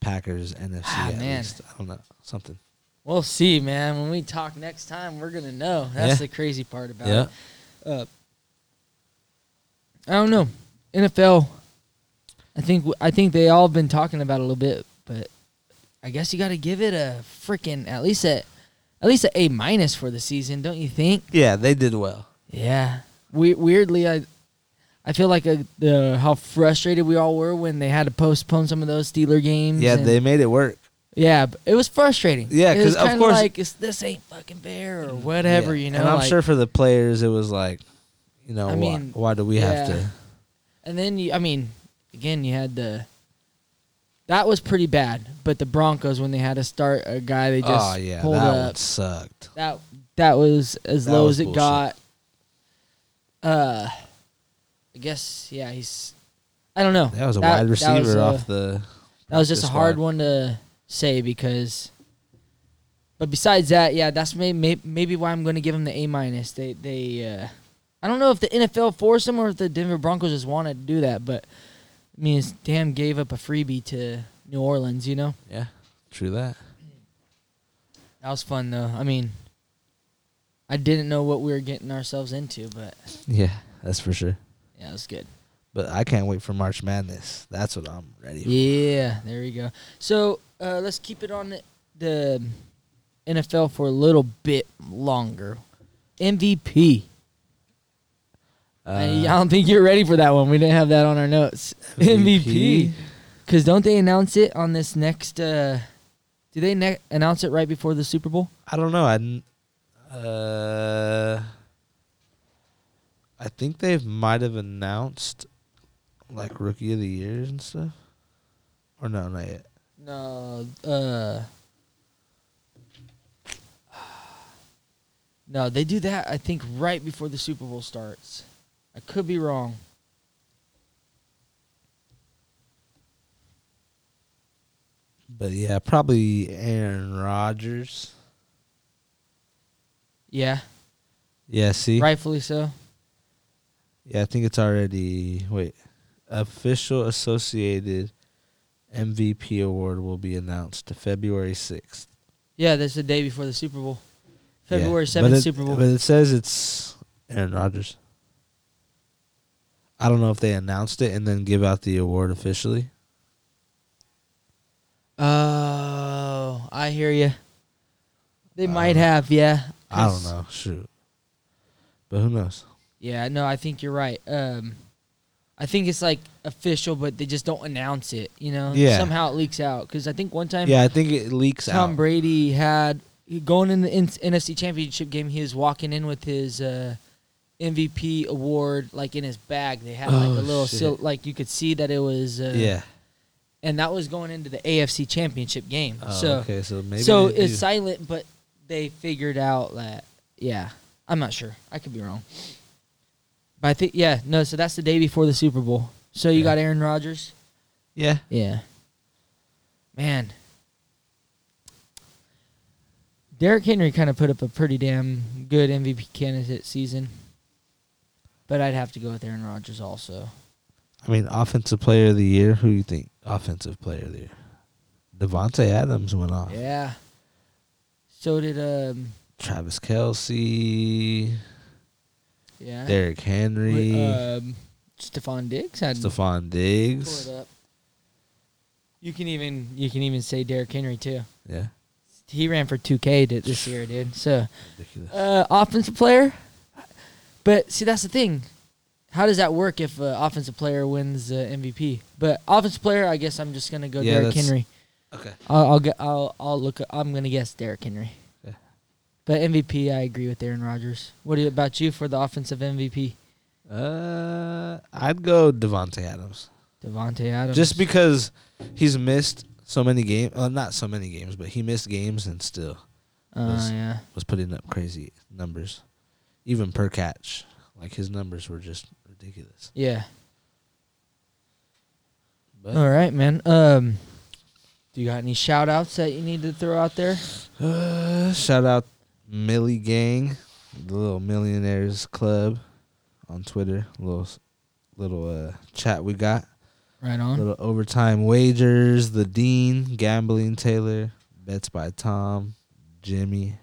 Packers NFC. Ah, at man. least. I don't know something. We'll see, man. When we talk next time, we're gonna know. That's Yeah. the crazy part about Yeah. it. Uh, I don't know. NFL. I think I think they all have been talking about it a little bit, but I guess you got to give it a freaking at least a at least a A minus for the season, don't you think? Yeah, they did well. Yeah. We- weirdly, I I feel like a, the how frustrated we all were when they had to postpone some of those Steeler games. Yeah, and- they made it work. yeah, but it was frustrating. Yeah, because of course- like it's, this ain't fucking fair or whatever, Yeah. you know. And I'm like- sure for the players, it was like, you know, I why, mean, why do we have to? And then you, I mean, again, you had the. That was pretty bad, but the Broncos when they had to start a guy they just oh yeah, pulled that up. sucked. That that was as That low was as it bullshit. got. Uh, I guess yeah, he's. I don't know. That was a That- wide receiver uh, off the. That was just a hard squad. one to say because. But besides that, yeah, that's maybe maybe why I'm going to give him the A minus. They they, uh, I don't know if the NFL forced him or if the Denver Broncos just wanted to do that, but I mean, it's damn gave up a freebie to New Orleans. You know, Yeah, true that. that was fun though. I mean, I didn't know what we were getting ourselves into, but Yeah, that's for sure. yeah, it was good. But I can't wait for March Madness. That's what I'm ready for. Yeah, there we go. So uh, let's keep it on the, the NFL for a little bit longer. MVP. I, I Uh, don't think you're ready for that one. We didn't have that on our notes. MVP. Because don't they announce it on this next? Uh, do they ne- announce it right before the Super Bowl? I don't know. I uh, I think they might have announced like rookie of the year and stuff. Or no, not yet. No. Uh, no, they do that. I think right before the Super Bowl starts. I could be wrong. But yeah, probably Aaron Rodgers. Yeah, Yeah, see. rightfully so. Yeah, I think it's already wait. Official associated MVP award will be announced February sixth. Yeah, that's the day before the Super Bowl. February But seventh, it- Super Bowl. But it says it's Aaron Rodgers. I don't know if they announced it and then give out the award officially. Oh, I hear you. They might have, yeah. I don't know. Shoot. But who knows? Yeah, no, I think you're right. Um, I think it's like official, but they just don't announce it. You know, Yeah. Somehow it leaks out because I think one time Yeah, I think it leaks Tom out. Tom Brady had going in the N- NFC Championship game. He was walking in with his uh, MVP award like in his bag. They had like Oh, a little sil- like you could see that it was uh, yeah. and that was going into the AFC Championship game. Oh, so okay, so maybe so it's do. silent, but they figured out that yeah. I'm not sure. I could be wrong. But I think yeah, no. So that's the day before the Super Bowl. So you Yeah. got Aaron Rodgers. yeah. Yeah. Man. Derrick Henry kind of put up a pretty damn good MVP candidate season. But I'd have to go with Aaron Rodgers also. I mean, offensive player of the year. Who do you think? Offensive player of the year. Davante Adams went off. Yeah. So did um Travis Kelce, yeah. Derrick Henry, Um Stefon Diggs had Stefon Diggs. You can even you can even say Derrick Henry too. Yeah, He ran for 2K this year, dude. So ridiculous. uh, offensive player. But see, that's the thing. How does that work if uh, offensive player wins uh, MVP? But offensive player, I guess I'm just gonna go Yeah, Derrick Henry. okay. I'll I'll, get, I'll I'll look. I'm gonna guess Derrick Henry. Yeah. But MVP, I agree with Aaron Rodgers. What about you for the offensive MVP? Uh, I'd go Davante Adams. Davante Adams. Just because he's missed so many games. Well, not so many games, but he missed games and still Uh, was- yeah. was putting up crazy numbers, even per catch. Like his numbers were just ridiculous. Yeah. But All right, man. Um, do you got any shout outs that you need to throw out there? uh, shout out Millie Gang, the little millionaires club on Twitter. Little little uh, chat we got. Right on. Little overtime wagers. The Dean, Gambling Taylor, Bets by Tom, Jimmy,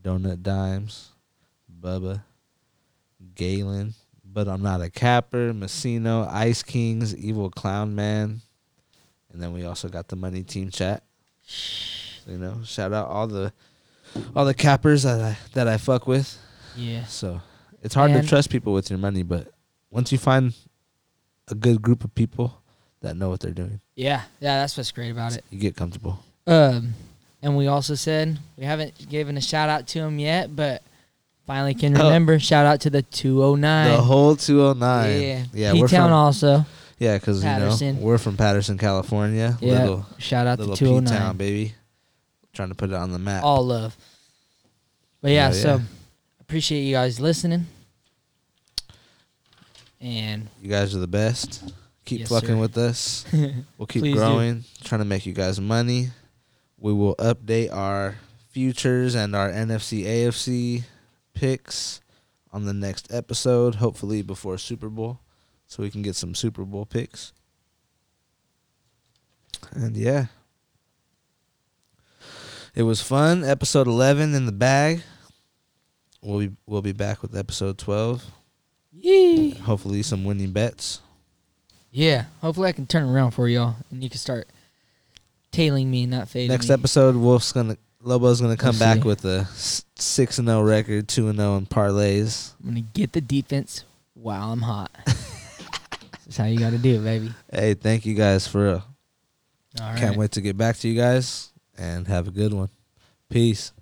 Donut Dimes, Bubba, Galen, But I'm Not a Capper, Messino, Ice Kings, Evil Clown Man. And then we also got the Money Team chat. You know, shout out all the all the cappers that I that I fuck with. Yeah. So it's hard And- to trust people with your money, but once you find a good group of people that know what they're doing, Yeah. Yeah. That's what's great about it. you get comfortable. Um, and we also said we haven't given a shout out to him yet, but finally can Oh. remember. Shout out to the 209. The whole 209. yeah. yeah, P we're Town from also. yeah, because you know we're from Patterson, California. Yeah. Little shout out little to P 209. town, baby. Trying to put it on the map. All love. But yeah, Hell so yeah. appreciate you guys listening. And You guys are the best. Keep Yes, fucking sir. with us. We'll keep Please do. growing, trying to make you guys money. We will update our futures and our NFC AFC picks on the next episode, hopefully before Super Bowl, so we can get some Super Bowl picks. And yeah. It was fun. Episode 11 in the bag. We'll be we'll be back with episode 12. yee. Hopefully some winning bets. Yeah, hopefully I can turn around for y'all and you can start tailing me, not fading Next me. episode, Wolf's gonna Lobo's gonna come We'll back see. with a six and zero record, two and zero in parlays. I'm gonna get the defense while I'm hot. That's how you got to do it, baby. Hey, thank you guys for real. All right. Can't wait to get back to you guys and have a good one. Peace.